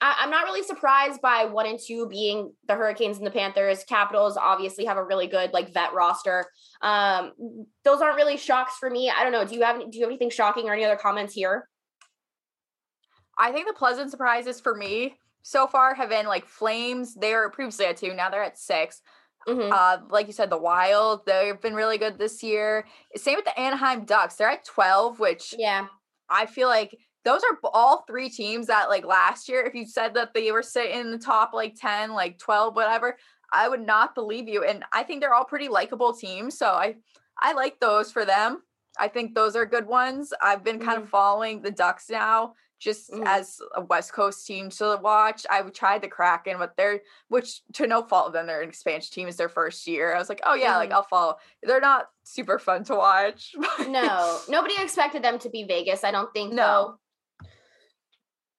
I, I'm not really surprised by one and two being the Hurricanes and the Panthers. Capitals obviously have a really good like vet roster. Um, those aren't really shocks for me. I don't know. Do you have do you have anything shocking or any other comments here? I think the pleasant surprises for me so far have been like Flames. They were previously at two, now they're at six. Mhm. Uh, like you said, the Wild, they've been really good this year. Same with the Anaheim Ducks. They're at 12, which Yeah. I feel like those are all three teams that like last year, if you said that they were sitting in the top like 10, like 12, whatever, I would not believe you. And I think they're all pretty likable teams. So I I like those for them. I think those are good ones. I've been kind of following the Ducks now just Mhm. as a West Coast team to watch. I tried the Kraken, but they're which to no fault of them, they're an expansion team. It's their first year. I was like, oh yeah, like Mhm. I'll follow. They're not super fun to watch. No, nobody expected them to be Vegas. I don't think No.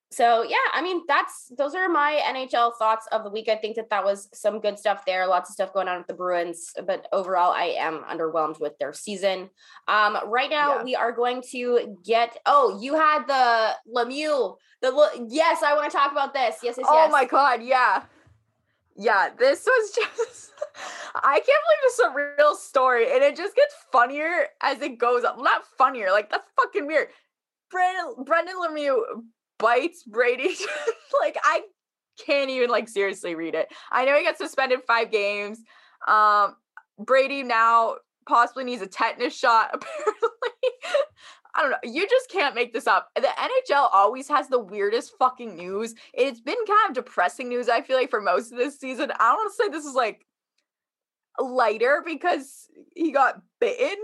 So yeah, I mean that's those are my NHL thoughts of the week. I think that that was some good stuff there. Lots of stuff going on with the Bruins, but overall, I am underwhelmed with their season. Um, right now, Yeah. we are going to get. Oh, you had the Lemieux. The yes, I want to talk about this. Yes, yes, Oh yes. my god, yeah. yeah, this was just I can't believe this is a real story. And it just gets funnier as it goes up. Not funnier, like that's fucking weird. Brendan Brendan Lemieux bites Brady. like I can't even like seriously read it. I know he got suspended five games. Um Brady now possibly needs a tetanus shot, apparently. I don't know. You just can't make this up. The NHL always has the weirdest fucking news. It's been kind of depressing news, I feel like, for most of this season. I don't say this is like lighter because he got bitten.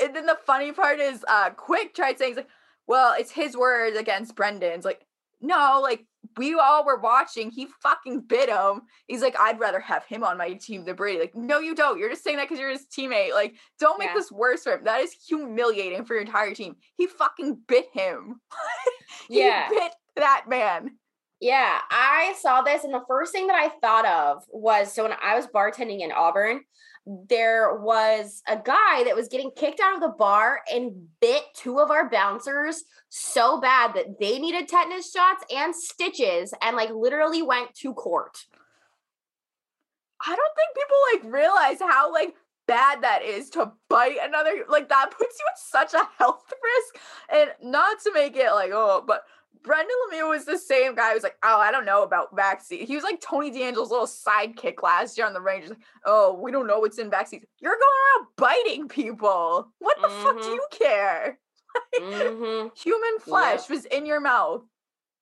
And then the funny part is uh Quick tried saying, like, well, it's his words against Brendan's. Like, no, like we all were watching. He fucking bit him. He's like, I'd rather have him on my team than Brady. Like, no, you don't. You're just saying that because you're his teammate. Like, don't make yeah. this worse for him. That is humiliating for your entire team. He fucking bit him. he yeah. bit that man. Yeah, I saw this, and the first thing that I thought of was so when I was bartending in Auburn, there was a guy that was getting kicked out of the bar and bit two of our bouncers so bad that they needed tetanus shots and stitches and like literally went to court. I don't think people like realize how like bad that is to bite another like that puts you at such a health risk and not to make it like oh but Brendan Lemieux was the same guy who's like, oh, I don't know about vaccine. He was like Tony DeAngelo's little sidekick last year on the Rangers. Like, oh, we don't know what's in vaccines. You're going around biting people. What the mm-hmm. fuck do mm-hmm. you care? mm-hmm. Human flesh yep. was in your mouth.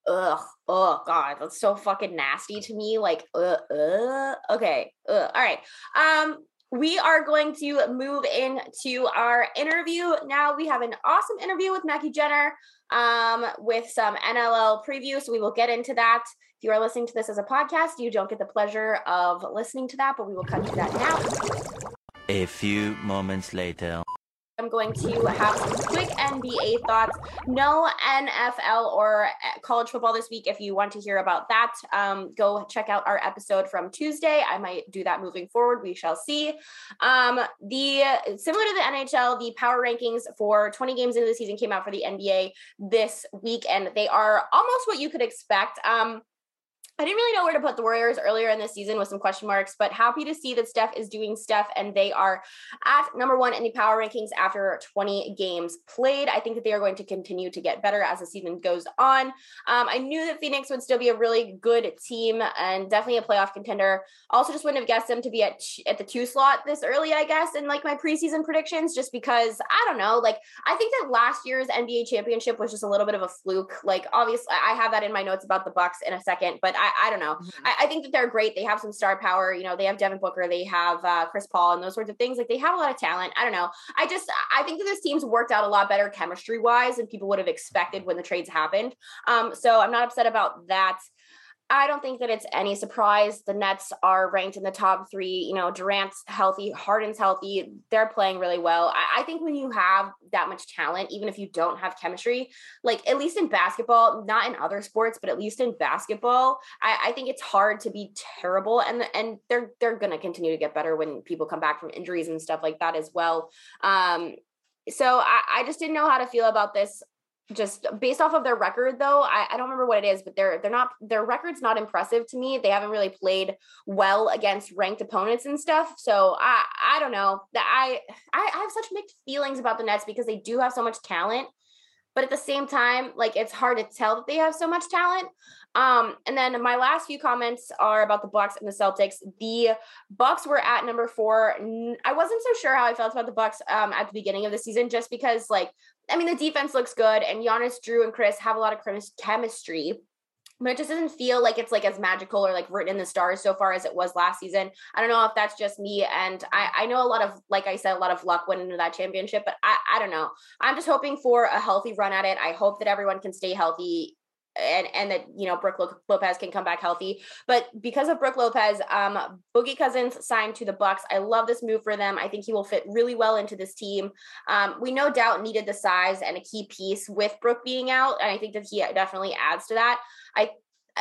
Ugh, oh god, that's so fucking nasty to me. Like, uh, uh, okay, uh, all right. Um, we are going to move into our interview now. We have an awesome interview with Mackie Jenner um, with some NLL preview. So we will get into that. If you are listening to this as a podcast, you don't get the pleasure of listening to that, but we will cut to that now. A few moments later. I'm going to have some quick NBA thoughts. No NFL or eh, college football this week. If you want to hear about that, um, go check out our episode from Tuesday. I might do that moving forward. We shall see. Um, the similar to the NHL, the power rankings for 20 games into the season came out for the NBA this week, and they are almost what you could expect. Um, I didn't really know where to put the Warriors earlier in the season with some question marks, but happy to see that Steph is doing stuff and they are at number one in the power rankings after 20 games played. I think that they are going to continue to get better as the season goes on. Um, I knew that Phoenix would still be a really good team and definitely a playoff contender. Also, just wouldn't have guessed them to be at at the two slot this early, I guess, in like my preseason predictions, just because I don't know. Like, I think that last year's NBA championship was just a little bit of a fluke. Like, obviously, I have that in my notes about the Bucks in a second, but I I, I don't know. Mm-hmm. I, I, think that they're great. They have some star power. You know, they have Devin Booker, they have uh, Chris Paul, and those sorts of things. Like they have a lot of talent. I don't know. I just I think that this team's worked out a lot better chemistry wise than people would have expected when the trades happened. Um, so I'm not upset about that. I don't think that it's any surprise. The Nets are ranked in the top three. You know, Durant's healthy, Harden's healthy. They're playing really well. I, I, think when you have that much talent, even if you don't have chemistry, like at least in basketball, not in other sports, but at least in basketball, I, I think it's hard to be terrible. And and they're they're gonna continue to get better when people come back from injuries and stuff like that as well. Um, so I, I, just didn't know how to feel about this just based off of their record though I, I, don't remember what it is but they're they're not their record's not impressive to me. They haven't really played well against ranked opponents and stuff. So i i don't know. That I, I i have such mixed feelings about the nets because they do have so much talent but at the same time like it's hard to tell that they have so much talent. Um and then my last few comments are about the bucks and the celtics. The bucks were at number four. I wasn't so sure how i felt about the bucks um at the beginning of the season just because like I mean, the defense looks good, and Giannis, Jrue, and Khris have a lot of chemistry. But it just doesn't feel like it's like as magical or like written in the stars so far as it was last season. I don't know if that's just me, and I, I know a lot of, like I said, a lot of luck went into that championship. But I, I don't know. I'm just hoping for a healthy run at it. I hope that everyone can stay healthy and and that you know Brook Lopez can come back healthy. But because of Brook Lopez, um, Boogie Cousins signed to the Bucks. I love this move for them. I think he will fit really well into this team. Um, we no doubt needed the size and a key piece with Brook being out, and I think that he definitely adds to that. I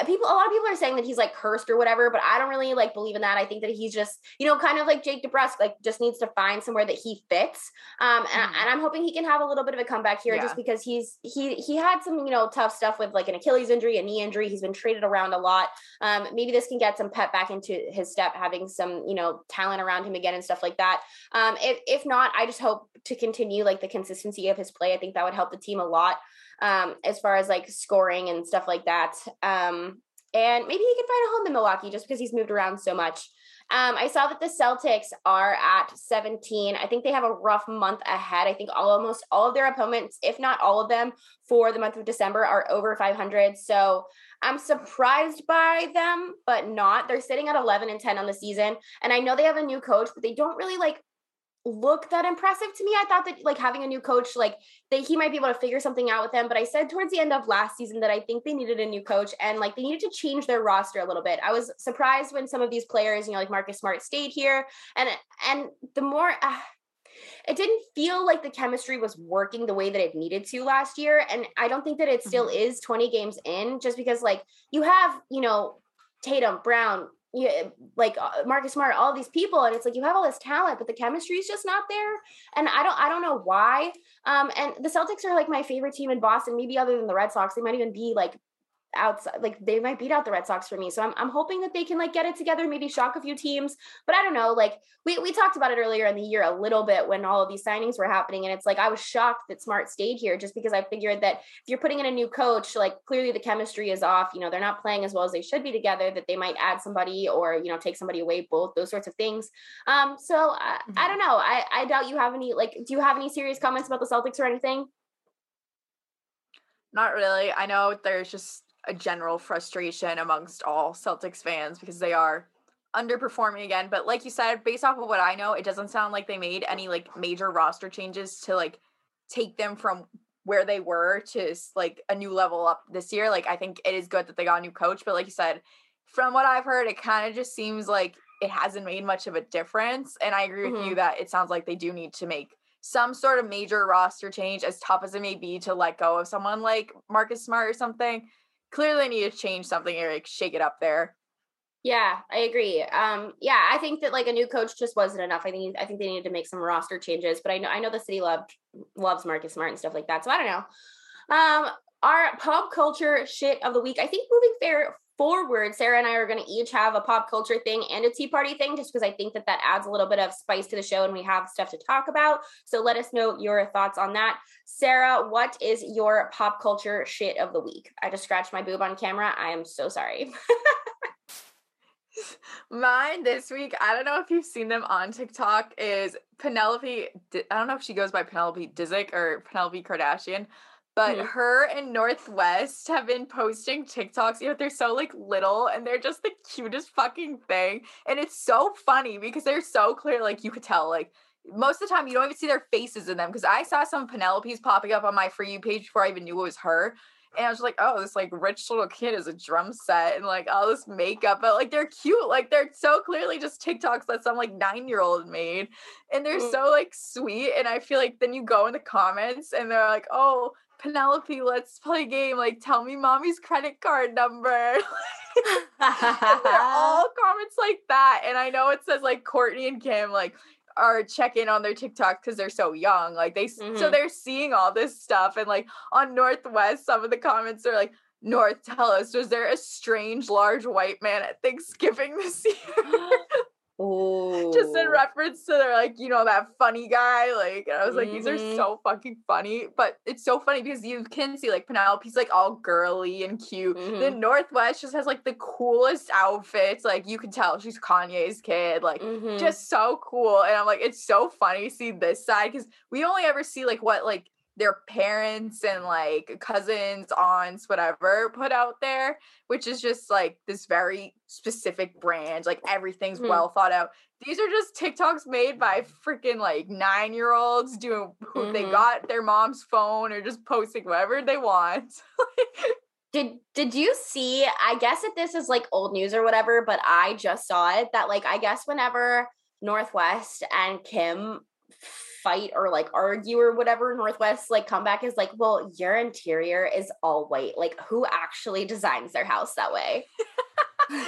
people a lot of people are saying that he's like cursed or whatever but i don't really like believe in that. I think that he's just you know kind of like jake DeBrusk like just needs to find somewhere that he fits. Um and, Mhm. and i'm hoping he can have a little bit of a comeback here Yeah. just because he's he he had some you know tough stuff with like an achilles injury a knee injury. He's been traded around a lot. Um maybe this can get some pep back into his step having some you know talent around him again and stuff like that. Um if, if not i just hope to continue like the consistency of his play. I think that would help the team a lot um, as far as like scoring and stuff like that. Um, and maybe he can find a home in Milwaukee just because he's moved around so much. Um, I saw that the Celtics are at 17. I think they have a rough month ahead. I think almost all of their opponents, if not all of them, for the month of December are over 500. So I'm surprised by them, but not. They're sitting at 11 and 10 on the season. And I know they have a new coach, but they don't really like look that impressive to me. I thought that like having a new coach, like that he might be able to figure something out with them. But I said towards the end of last season that I think they needed a new coach and like they needed to change their roster a little bit. I was surprised when some of these players, you know, like Marcus Smart stayed here, and and the more. Uh, it didn't feel like the chemistry was working the way that it needed to last year and i don't think that it still is 20 games in just because like you have you know tatum brown you, like uh, Marcus Smart, all these people, and it's like you have all this talent, but the chemistry is just not there. And I don't, I don't know why. Um, and the Celtics are like my favorite team in Boston, maybe other than the Red Sox. They might even be like outside, like they might beat out the Red Sox for me. So I'm, I'm hoping that they can like get it together, maybe shock a few teams. But I don't know. Like we we talked about it earlier in the year a little bit when all of these signings were happening, and it's like I was shocked that Smart stayed here just because I figured that if you're putting in a new coach, like clearly the chemistry is off. You know, they're not playing as well as they should be together. That they might add somebody or you know take somebody away, both those sorts of things. Um, so I, I don't know. I I doubt you have any like. Do you have any serious comments about the Celtics or anything? Not really. I know there's just a general frustration amongst all Celtics fans because they are underperforming again. But like you said, based off of what I know, it doesn't sound like they made any like major roster changes to like take them from where they were to like a new level up this year. Like I think it is good that they got a new coach, but like you said, from what I've heard, it kind of just seems like it hasn't made much of a difference. And I agree with you mm-hmm. that it sounds like they do need to make some sort of major roster change, as tough as it may be to let go of someone like Marcus Smart or something. Clearly, they need to change something or like shake it up there. Yeah, I agree. Um, yeah, I think that like a new coach just wasn't enough. I think I think they needed to make some roster changes. But I know I know the city loved loves Marcus Smart and stuff like that. So I don't know. Um, our pop culture shit of the week. I think moving fair forward, Sarah and I are going to each have a pop culture thing and a tea party thing, just because I think that that adds a little bit of spice to the show and we have stuff to talk about. So let us know your thoughts on that. Sarah, what is your pop culture shit of the week? I just scratched my boob on camera. I am so sorry. Mine this week, I don't know if you've seen them on TikTok, is Penelope. I don't know if she goes by Penelope Disick or Penelope Kardashian, but Mhm. her and North West have been posting TikToks. You know, they're so like little and they're just the cutest fucking thing. And it's so funny because they're so clear, like you could tell, like most of the time you don't even see their faces in them. Because I saw some Penelope's popping up on my for you page before I even knew it was her. And I was like, oh, this like rich little kid is a drum set and like all this makeup, but like they're cute. Like they're so clearly just TikToks that some like nine year old made. And they're Mm. so like sweet. And I feel like then you go in the comments and they're like, oh, Penelope, let's play a game. Like, tell me mommy's credit card number. they're all comments like that. And I know it says like Kourtney and Kim like are checking on their TikTok because they're so young. Like they s so mm-hmm. they're seeing all this stuff. And like on North West, some of the comments are like, North, tell us, was there a strange large white man at Thanksgiving this year? Oh, Just in reference to their like, you know, that funny guy. Like, and I was like, these are Mhm. so fucking funny. But it's so funny because you can see like Penelope's like all girly and cute. Mhm. Then North West just has like the coolest outfits. Like you can tell she's Kanye's kid. Like Mhm. just so cool. And I'm like, it's so funny to see this side because we only ever see like what like their parents and like cousins, aunts, whatever put out there, which is just like this very specific brand. Like everything's Mhm. well thought out. These are just TikToks made by freaking like nine year olds doing who they Mhm. got their mom's phone or just posting whatever they want. Did did you see? I guess that this is like old news or whatever, but I just saw it that like I guess whenever North West and Kim fight or like argue or whatever, North West like comeback is like, well, your interior is all white. Like, who actually designs their house that way?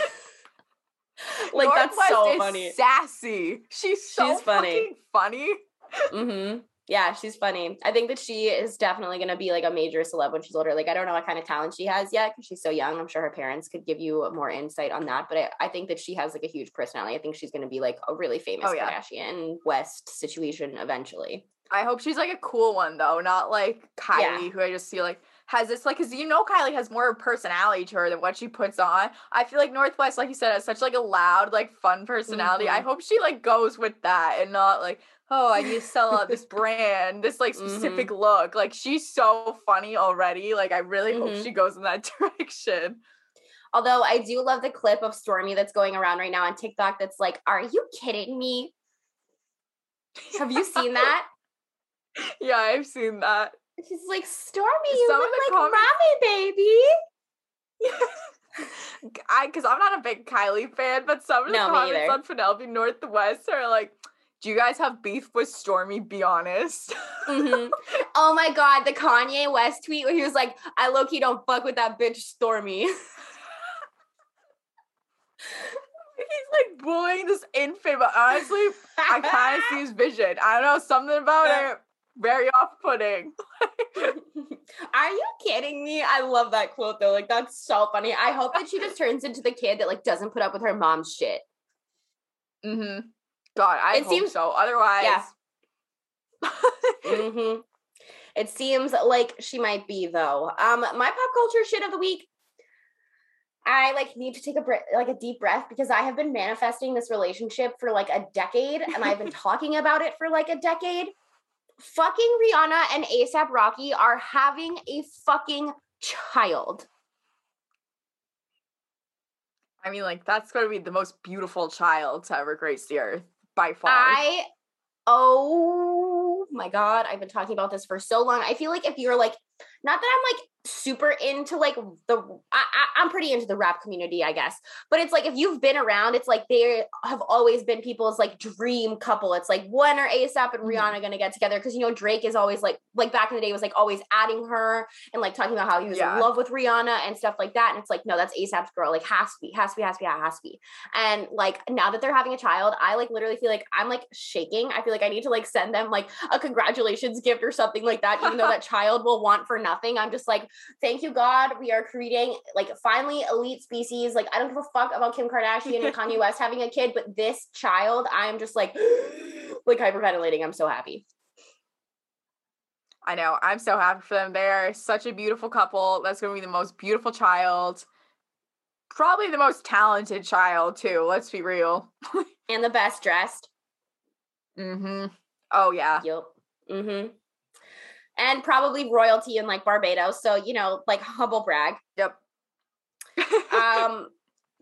like that's so funny. Sassy. She's so She's funny. funny. Mm-hmm. Yeah, she's funny. I think that she is definitely going to be like a major celeb when she's older. Like, I don't know what kind of talent she has yet because she's so young. I'm sure her parents could give you more insight on that. But I, I think that she has like a huge personality. I think she's going to be like a really famous Oh, yeah. Kardashian West situation eventually. I hope she's like a cool one though, not like Kylie, who I just feel like has this like because you know Kylie has more personality to her than what she puts on. I feel like North West, like you said, has such like a loud, like fun personality. I Mhm. hope she like goes with that and not like, oh, I need to sell out this brand, this like specific look. Like she's so funny already. Like I really hope Mhm. she goes in that direction. Although I do love the clip of Stormi that's going around right now on TikTok that's like, Are you kidding me? Have you seen that? Yeah, I've seen that. She's like, Stormi, you Some of look the like comments- mommy, baby. I because I'm not a big Kylie fan, but some of the No, me comments either. on Penelope North West are like, "Do you guys have beef with Stormi? Be honest." Mhm. Oh my god, the Kanye West tweet where he was like, I low key don't fuck with that bitch Stormi. He's like bullying this infant, but honestly, I kind of see his vision. I don't know something about it. Very off-putting. Are you kidding me? I love that quote though. Like that's so funny. I hope that she just turns into the kid that like doesn't put up with her mom's shit. Mm-hmm. God, I It hope seems- so. Otherwise, Yeah. hmm It seems like she might be though. Um, my pop culture shit of the week. I like need to take a breath, like a deep breath because I have been manifesting this relationship for like a decade, and I've been talking about it for like a decade. Fucking Rihanna and ASAP Rocky are having a fucking child. I mean, like that's going to be the most beautiful child to ever grace the earth by far. I oh my god, I've been talking about this for so long. I feel like if you're like not that I'm like super into like the I, I I'm pretty into the rap community, I guess. But it's like if you've been around, it's like they have always been people's like dream couple. It's like when are ASAP and Mhm. Rihanna gonna get together? Because you know Drake is always like like back in the day was like always adding her and like talking about how he was Yeah. in love with Rihanna and stuff like that. And it's like no, that's ASAP's girl. Like has to be, has to be, has to be, has to be. And like now that they're having a child, I like literally feel like I'm like shaking. I feel like I need to like send them like a congratulations gift or something like that, even though that child will want for nothing. I'm just like, thank you, God. We are creating like finally elite species. Like, I don't give a fuck about Kim Kardashian and Kanye West having a kid, but this child, I'm just like like hyperventilating. I'm so happy. I know. I'm so happy for them. They're such a beautiful couple. That's going to be the most beautiful child. Probably the most talented child, too. Let's be real. And the best dressed. Mm-hmm. Oh, yeah. Yep. Mm-hmm. And probably royalty in like Barbados. So, you know, like humble brag. Yep. um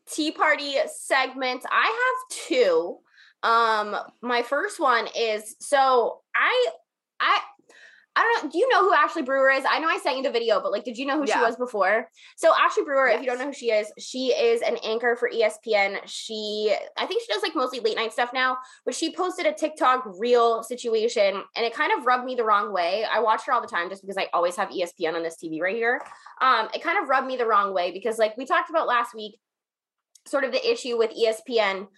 tea party segment i have two um my first one is so i i I don't know. Do you know who Ashley Brewer is? I know I sent you the video, but like, did you know who she was before? So Ashley Brewer, if you don't know who she is, she is an anchor for ESPN. She, I think she does like mostly late night stuff now, but she posted a TikTok real situation, and it kind of rubbed me the wrong way. I watch her all the time just because I always have ESPN on this TV right here. Um, it kind of rubbed me the wrong way because, like we talked about last week, sort of the issue with ESPN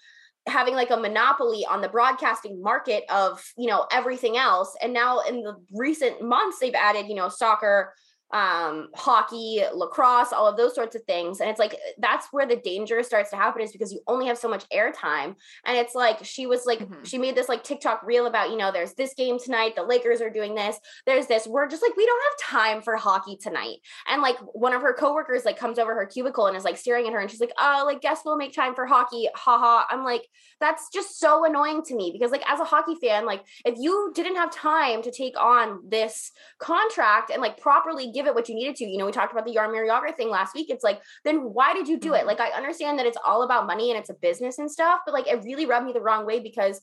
having like a monopoly on the broadcasting market of you know everything else. And now in the recent months they've added you know soccer um hockey lacrosse all of those sorts of things. And it's like that's where the danger starts to happen is because you only have so much airtime. And it's like she was like Mhm. she made this like tiktok reel about you know there's this game tonight the lakers are doing this there's this. We're just like we don't have time for hockey tonight. And like one of her coworkers like comes over her cubicle and is like staring at her and she's like oh like guess we'll make time for hockey haha. I'm like that's just so annoying to me because like as a hockey fan like if you didn't have time to take on this contract and like properly give it what you needed to. You know we talked about the Jaromir Jagr thing last week. It's like then why did you do it? Mhm. like i understand that it's all about money and it's a business and stuff but like it really rubbed me the wrong way because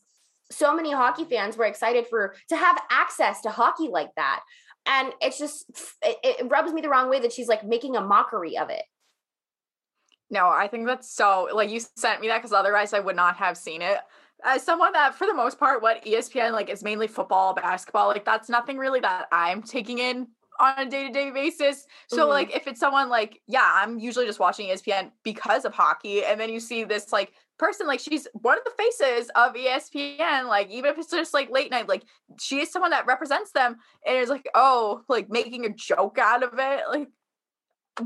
so many hockey fans were excited for to have access to hockey like that. And it's just it, it rubs me the wrong way that she's like making a mockery of it. No, I think that's so like you sent me that because otherwise I would not have seen it. as someone that for the most part what espn like is mainly football basketball like that's nothing really that i'm taking in on a day-to-day basis so Mhm. like if it's someone like yeah i'm usually just watching espn because of hockey and then you see this like person like she's one of the faces of espn like even if it's just like late night like she is someone that represents them and is like oh like making a joke out of it like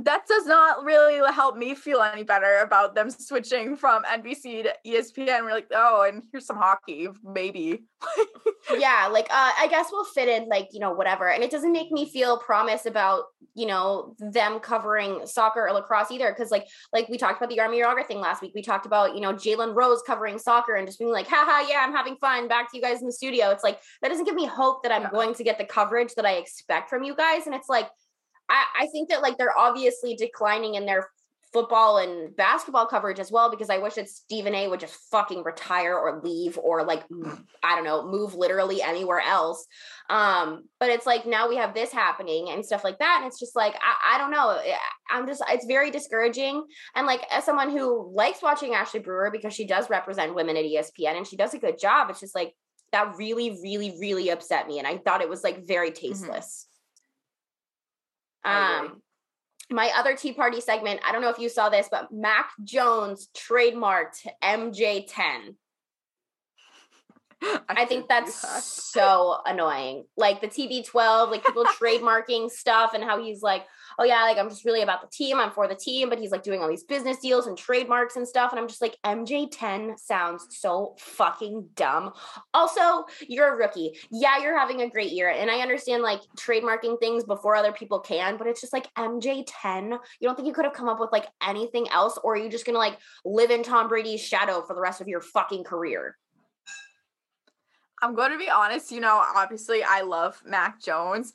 that does not really help me feel any better about them switching from NBC to ESPN. We're like, oh, and here's some hockey, maybe. yeah, like uh, I guess we'll fit in like you know whatever, and it doesn't make me feel promise about you know them covering soccer or lacrosse either, because like like we talked about the Jaromir Jagr thing last week. We talked about you know Jalen Rose covering soccer and just being like, haha, yeah, I'm having fun. Back to you guys in the studio. It's like that doesn't give me hope that I'm Yeah. going to get the coverage that I expect from you guys, and it's like I I think that like they're obviously declining in their football and basketball coverage as well because I wish that Stephen A would just fucking retire or leave or like mm. I don't know move literally anywhere else. Um, but it's like now we have this happening and stuff like that, and it's just like I, I don't know. I- I'm just it's very discouraging. And like as someone who likes watching Ashley Brewer because she does represent women at ESPN and she does a good job, it's just like that really, really, really upset me, and I thought it was like very mm-hmm. tasteless. I agree. Um, my other Tea Party segment, I don't know if you saw this, but Mac Jones trademarked MJ10. I think that's that. so annoying. Like the TB12, like people trademarking stuff and how he's like, oh yeah, like I'm just really about the team. I'm for the team, but he's like doing all these business deals and trademarks and stuff. And I'm just like, MJ10 sounds so fucking dumb. Also, you're a rookie. Yeah, you're having a great year. And I understand like trademarking things before other people can, but it's just like MJ10. You don't think you could have come up with like anything else, or are you just gonna like live in Tom Brady's shadow for the rest of your fucking career? I'm going to be honest, you know, obviously I love Mac Jones.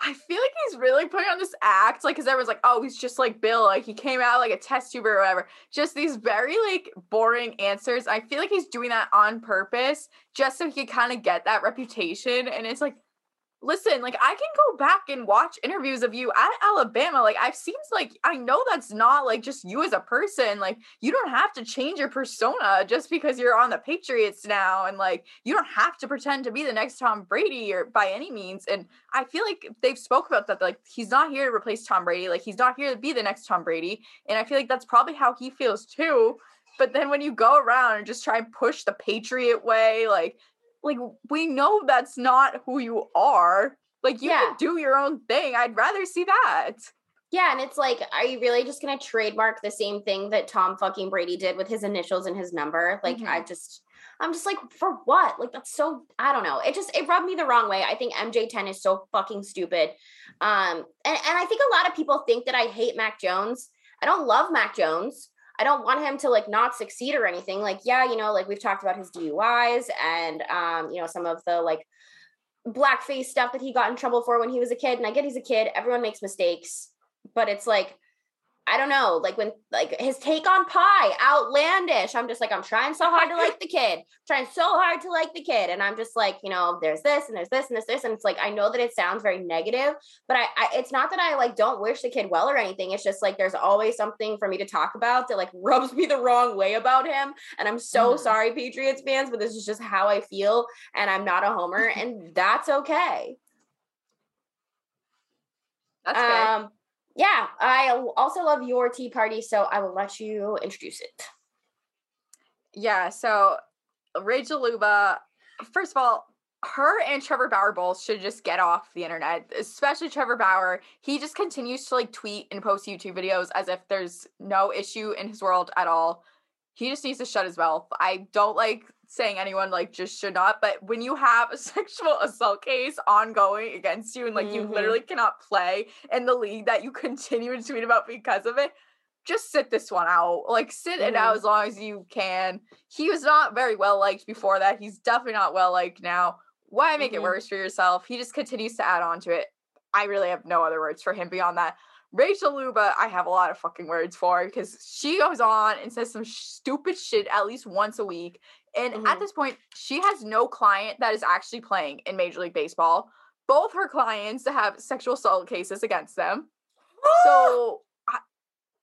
I feel like he's really putting on this act, like, because everyone's like, oh, he's just like Bill, like he came out like a test tube or whatever. Just these very like boring answers. I feel like he's doing that on purpose just so he could kind of get that reputation. And it's like, listen, like I can go back and watch interviews of you at Alabama. Like I've seen like I know that's not like just you as a person. Like you don't have to change your persona just because you're on the Patriots now. And like you don't have to pretend to be the next Tom Brady or by any means. And I feel like they've spoke about that. Like he's not here to replace Tom Brady. Like he's not here to be the next Tom Brady. And I feel like that's probably how he feels too. But then when you go around and just try and push the Patriot way, like like we know that's not who you are. Like you Yeah. can do your own thing. I'd rather see that. Yeah, and it's like, are you really just gonna trademark the same thing that Tom fucking Brady did with his initials and his number? Like, I just, I'm just like, for what? Like, that's so, I don't know. It just, it rubbed me the wrong way. I think MJ10 is so fucking stupid. Um, and, and I think a lot of people think that I hate Mac Jones. I don't love Mac Jones. I don't want him to like not succeed or anything. Like, yeah, you know, like we've talked about his DUIs and um, you know, some of the like blackface stuff that he got in trouble for when he was a kid. And I get he's a kid, everyone makes mistakes, but it's like, I don't know, like when like his take on pie, outlandish. I'm just like, I'm trying so hard to like the kid, trying so hard to like the kid. And I'm just like, you know, there's this and there's this and there's this. And it's like, I know that it sounds very negative, but I, I it's not that I like don't wish the kid well or anything. It's just like there's always something for me to talk about that like rubs me the wrong way about him. And I'm so Mhm. sorry, Patriots fans, but this is just how I feel. And I'm not a homer, and that's okay. That's. Um, yeah, I also love your tea party, so I will let you introduce it. Yeah, so Rachel Luba, first of all, her and Trevor Bauer both should just get off the internet, especially Trevor Bauer. He just continues to like tweet and post YouTube videos as if there's no issue in his world at all. He just needs to shut his mouth. I don't like saying anyone like just should not, but when you have a sexual assault case ongoing against you and like you Mhm. literally cannot play in the league that you continue to tweet about because of it, just sit this one out. Like sit it out as long as you can. He was not very well liked before that. He's definitely not well liked now. Why make Mhm. it worse for yourself? He just continues to add on to it. I really have no other words for him beyond that. Rachel Luba, I have a lot of fucking words for because she goes on and says some stupid shit at least once a week. And at Mhm. this point, she has no client that is actually playing in Major League Baseball. Both her clients have sexual assault cases against them. So I,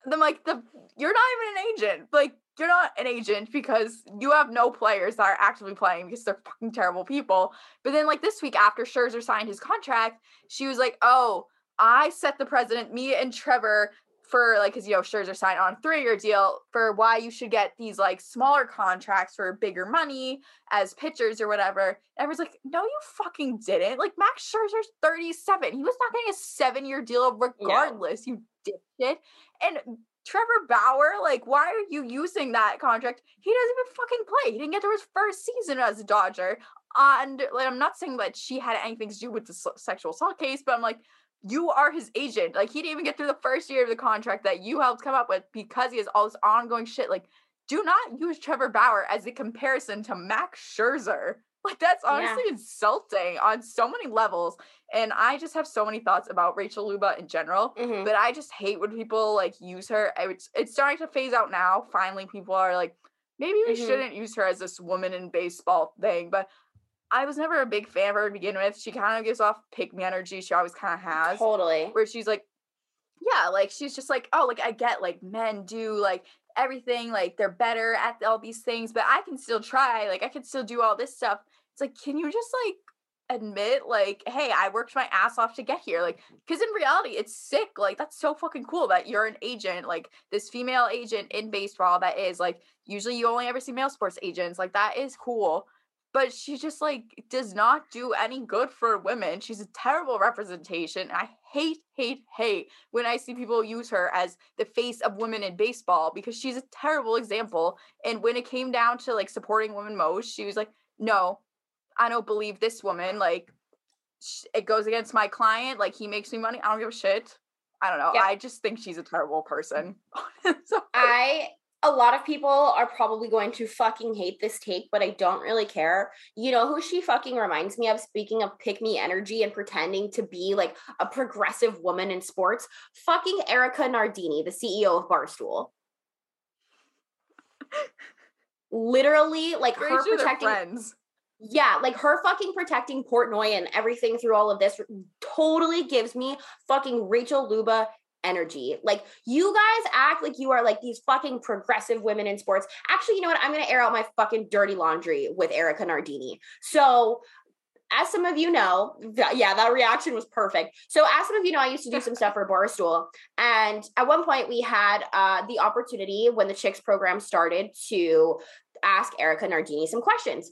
then like the you're not even an agent. Like you're not an agent because you have no players that are actively playing because they're fucking terrible people. But then like this week after Scherzer signed his contract, she was like, "Oh, I set the president, me and Trevor." For like, cause you know, Scherzer signed on three-year deal for why you should get these like smaller contracts for bigger money as pitchers or whatever. And Everyone's like, no, you fucking didn't. Like Max Scherzer's 37. He was not getting a seven-year deal regardless, you dipshit. And Trevor Bauer, like, why are you using that contract? He doesn't even fucking play. He didn't get to his first season as a Dodger. And like, I'm not saying that she had anything to do with the sexual assault case, but I'm like, you are his agent. Like, he didn't even get through the first year of the contract that you helped come up with because he has all this ongoing shit. Like, do not use Trevor Bauer as a comparison to Max Scherzer. Like, that's honestly insulting on so many levels. And I just have so many thoughts about Rachel Luba in general Mhm. but I just hate when people like use her. It's it's starting to phase out now. Finally, people are like, maybe we Mhm. shouldn't use her as this woman in baseball thing. But I was never a big fan of her to begin with. She kind of gives off pick me energy. She always kind of has, Totally. where she's like, yeah, like she's just like, oh, like I get like men do like everything, like they're better at all these things, but I can still try. Like I can still do all this stuff. It's like, can you just like admit like hey i worked my ass off to get here like because in reality it's sick like that's so fucking cool that you're an agent like this female agent in baseball that is like usually you only ever see male sports agents like that is cool but she just like does not do any good for women she's a terrible representation i hate hate hate when i see people use her as the face of women in baseball because she's a terrible example and when it came down to like supporting women most she was like no I don't believe this woman. Like, it goes against my client. Like, he makes me money. I don't give a shit. I don't know. Yep. I just think she's a terrible person. so, I a lot of people are probably going to fucking hate this take, but I don't really care. You know who she fucking reminds me of? Speaking of pick me energy and pretending to be like a progressive woman in sports, fucking Erika Nardini, the CEO of Barstool. Literally, like her protecting friends. yeah, like her fucking protecting Portnoy and everything through all of this totally gives me fucking Rachel Luba energy. Like you guys act like you are like these fucking progressive women in sports. Actually, you know what? I'm going to air out my fucking dirty laundry with Erika Nardini. So, as some of you know, th- yeah, that reaction was perfect. So, as some of you know, I used to do some stuff for Barstool, and at one point we had uh, the opportunity when the Chicks program started to ask Erika Nardini some questions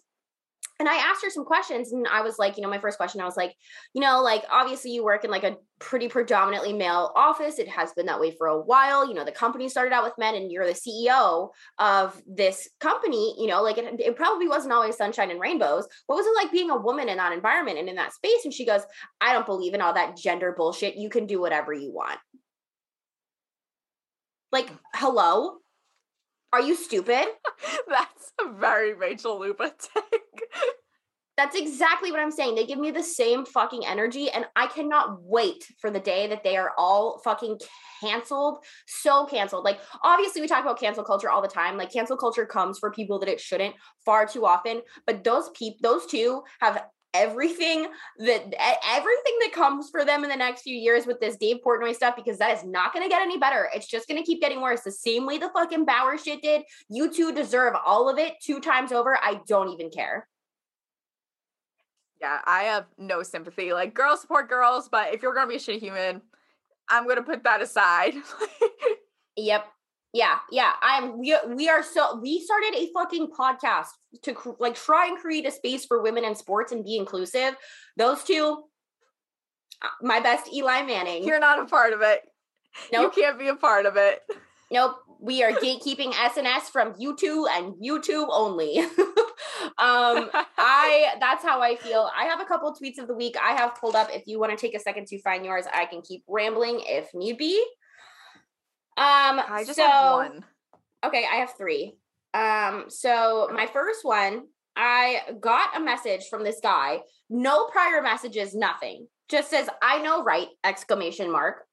and I asked her some questions, and I was like, you know, my first question, I was like, you know, like obviously you work in like a pretty predominantly male office. It has been that way for a while. You know, the company started out with men, and you're the CEO of this company. You know, like it, it probably wasn't always sunshine and rainbows. What was it like being a woman in that environment and in that space? And she goes, I don't believe in all that gender bullshit. You can do whatever you want. Like, hello? Are you stupid? That's a very Rachel Luba take. That's exactly what I'm saying. They give me the same fucking energy, and I cannot wait for the day that they are all fucking canceled. So canceled. Like, obviously, we talk about cancel culture all the time. Like, cancel culture comes for people that it shouldn't far too often. But those peop, those two have everything that everything that comes for them in the next few years with this Dave Portnoy stuff because that is not going to get any better. It's just going to keep getting worse. The same way the fucking Bauer shit did. You two deserve all of it two times over. I don't even care. Yeah, I have no sympathy. Like, girls support girls, but if you're gonna be a shitty human, I'm gonna put that aside. Yep. Yeah, yeah. I'm we we are so we started a fucking podcast to cr- like try and create a space for women in sports and be inclusive. Those two uh, my best Eli Manning. you're not a part of it. Nope. You can't be a part of it. Nope. We are gatekeeping SNS from YouTube and YouTube only. um I that's how I feel. I have a couple tweets of the week I have pulled up. If you want to take a second to find yours, I can keep rambling if need be. Um I just so, have one. Okay, I have three. Um, so my first one, I got a message from this guy, no prior messages, nothing. Just says, I know right, exclamation mark.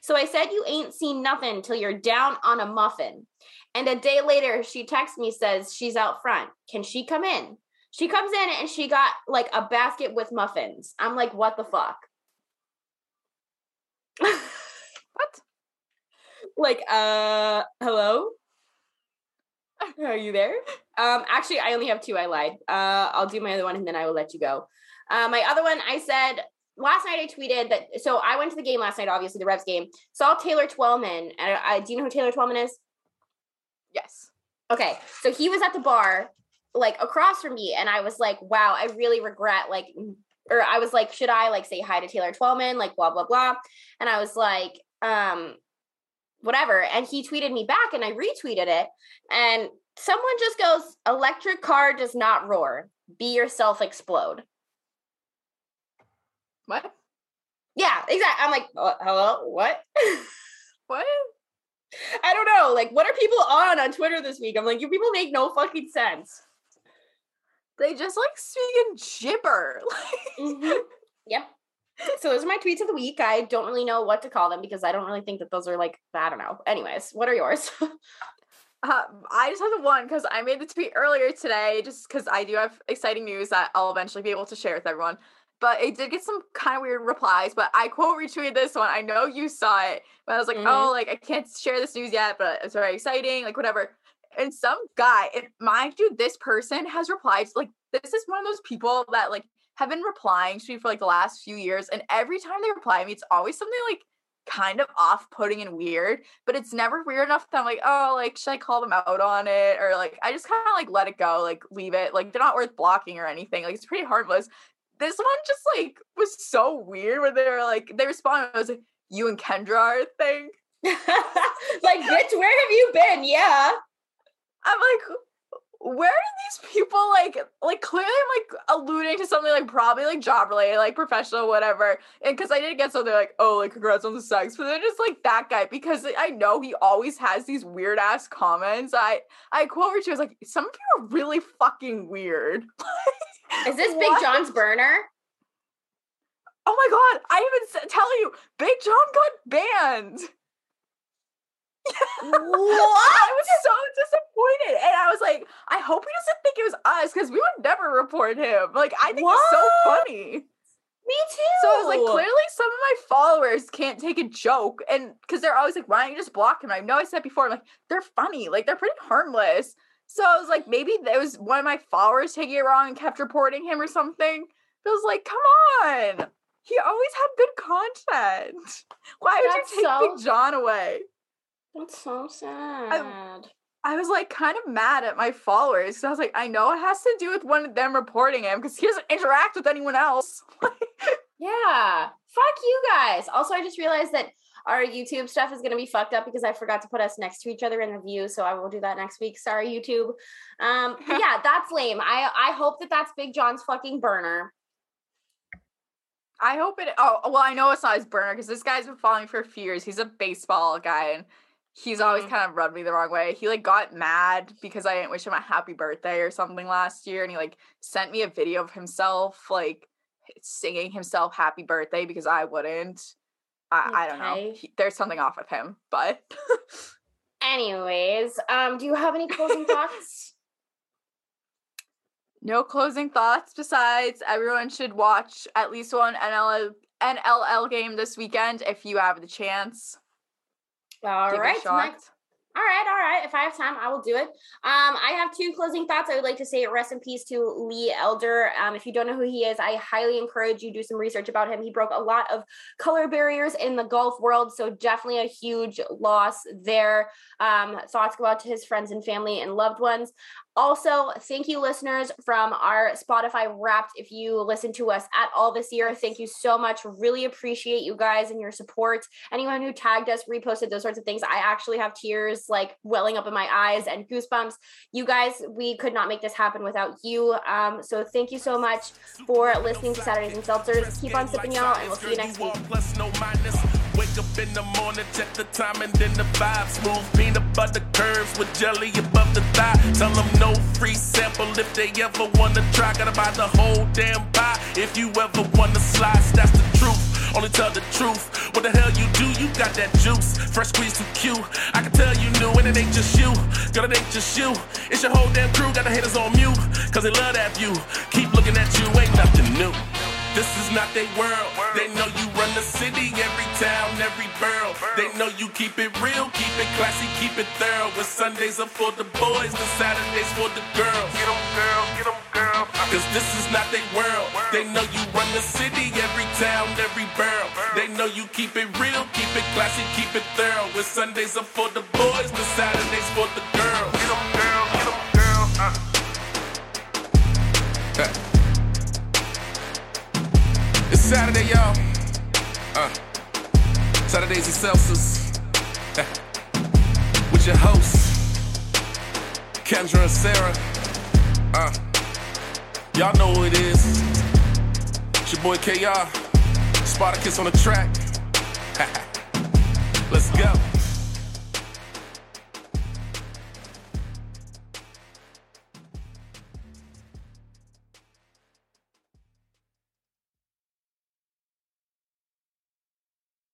So I said, You ain't seen nothing till you're down on a muffin. And a day later, she texts me, says she's out front. Can she come in? She comes in and she got like a basket with muffins. I'm like, what the fuck? Like, uh, hello? Are you there? Um, actually, I only have two. I lied. Uh, I'll do my other one and then I will let you go. Uh, my other one, I said last night I tweeted that. So I went to the game last night, obviously the Revs game. Saw Taylor Twellman. And I, I, do you know who Taylor Twellman is? Yes. Okay, so he was at the bar, like across from me, and I was like, "Wow, I really regret like." Or I was like, should I like say hi to Taylor Twellman? Like blah blah blah. And I was like, um, whatever. And he tweeted me back and I retweeted it. And someone just goes, electric car does not roar. Be yourself explode. What? Yeah, exactly. I'm like, uh, hello, what? What? I don't know. Like, what are people on on Twitter this week? I'm like, you people make no fucking sense. They just like speak in gibber. Mhm. Yep. So those are my tweets of the week. I don't really know what to call them because I don't really think that those are like I don't know. Anyways, what are yours? Uh, I just have the one because I made the tweet earlier today, just because I do have exciting news that I'll eventually be able to share with everyone. But it did get some kind of weird replies. But I quote retweeted this one. I know you saw it, but I was like, Mhm. oh, like I can't share this news yet, but it's very exciting, like whatever. And some guy, and mind you, this person has replied. Like this is one of those people that like have been replying to me for like the last few years, and every time they reply to me, it's always something like kind of off-putting and weird but it's never weird enough that I'm like, oh, like, should I call them out on it? Or like, I just kind of like let it go, like, leave it. Like, they're not worth blocking or anything. Like, it's pretty harmless. This one just like was so weird where they were like, they responded, I was like, you and Kendra are a thing. like, bitch, where have you been? Yeah. I'm like, where do these people like, like, clearly I'm like alluding to something like probably like job related, like professional, whatever. And because I didn't get something like, oh, like, congrats on the sex, but then just like that guy, because I know he always has these weird ass comments. I, I quote Richie, I was like, some of you are really fucking weird. Is this Big John's burner? Oh my god, I even tell you, Big John got banned. What? I was so disappointed. And I was like, I hope he doesn't think it was us because we would never report him. Like, I think he's so funny. Me too. So I was like, clearly some of my followers can't take a joke. And because they're always like, why don't you just block him? I know I said before, I'm like, they're funny. Like, they're pretty harmless. So I was like, maybe it was one of my followers taking it wrong and kept reporting him or something. I was like, come on. He always had good content. Why would That's you take so- Big John away? That's so sad. I was like kind of mad at my followers because I was like, I know it has to do with one of them reporting him because he doesn't interact with anyone else. Yeah. Fuck you guys. Also, I just realized that our YouTube stuff is going to be fucked up because I forgot to put us next to each other in the view. So I will do that next week. Sorry, YouTube. Um, yeah, that's lame. I I hope that that's Big John's fucking burner. I hope it. Oh, well, I know it's not his burner because this guy's been following for a few years. He's a baseball guy and he's always Mhm. kind of rubbed me the wrong way. He like got mad because I didn't wish him a happy birthday or something last year, and he like sent me a video of himself like singing himself happy birthday because I wouldn't. I, I don't know. He- there's something off with him, but Anyways, um, do you have any closing thoughts? no closing thoughts besides everyone should watch at least one NLL NLL game this weekend if you have the chance. All Give it a right. All right, all right. If I have time, I will do it. Um, I have two closing thoughts. I would like to say rest in peace to Lee Elder. Um, if you don't know who he is, I highly encourage you do some research about him. He broke a lot of color barriers in the golf world, so definitely a huge loss there. Um, thoughts go out to his friends and family and loved ones. Also, thank you, listeners, from our Spotify Wrapped. If you listen to us at all this year, thank you so much. Really appreciate you guys and your support. Anyone who tagged us, reposted those sorts of things, I actually have tears like welling up in my eyes and goosebumps. You guys, we could not make this happen without you. Um, so thank you so much for listening to Saturdays and Seltzers. Keep on sipping, y'all, and we'll see you next week. Wake up in the morning, check the time and then the vibe. Smooth peanut butter curves with jelly above the thigh. Tell them no free sample if they ever wanna try. Gotta buy the whole damn pie. If you ever wanna slice, that's the truth. Only tell the truth. What the hell you do? You got that juice. Fresh squeeze to Q. I can tell you new, and it ain't just you. Girl, it ain't just you. It's your whole damn crew. Got the haters on mute. Cause they love that view. Keep looking at you, ain't nothing new. this is not their world. They know you run the city, every town, every borough. They know you keep it real, keep it classy, keep it thorough. When Sundays are for the boys, the Saturdays for the girls. Get them, girl, get them, girl. Cause this is not their world. They know you run the city, every town, every borough. They know you keep it real, keep it classy, keep it thorough. When Sundays are for the boys, the Saturdays for the girls. Get them, girl, get them, girl. Uh. It's Saturday, y'all. Uh, Saturdays and Seltzers. With your hosts, Kendra and Sarah. Uh, y'all know who it is. It's your boy KR. Spartacus on the track. Let's go.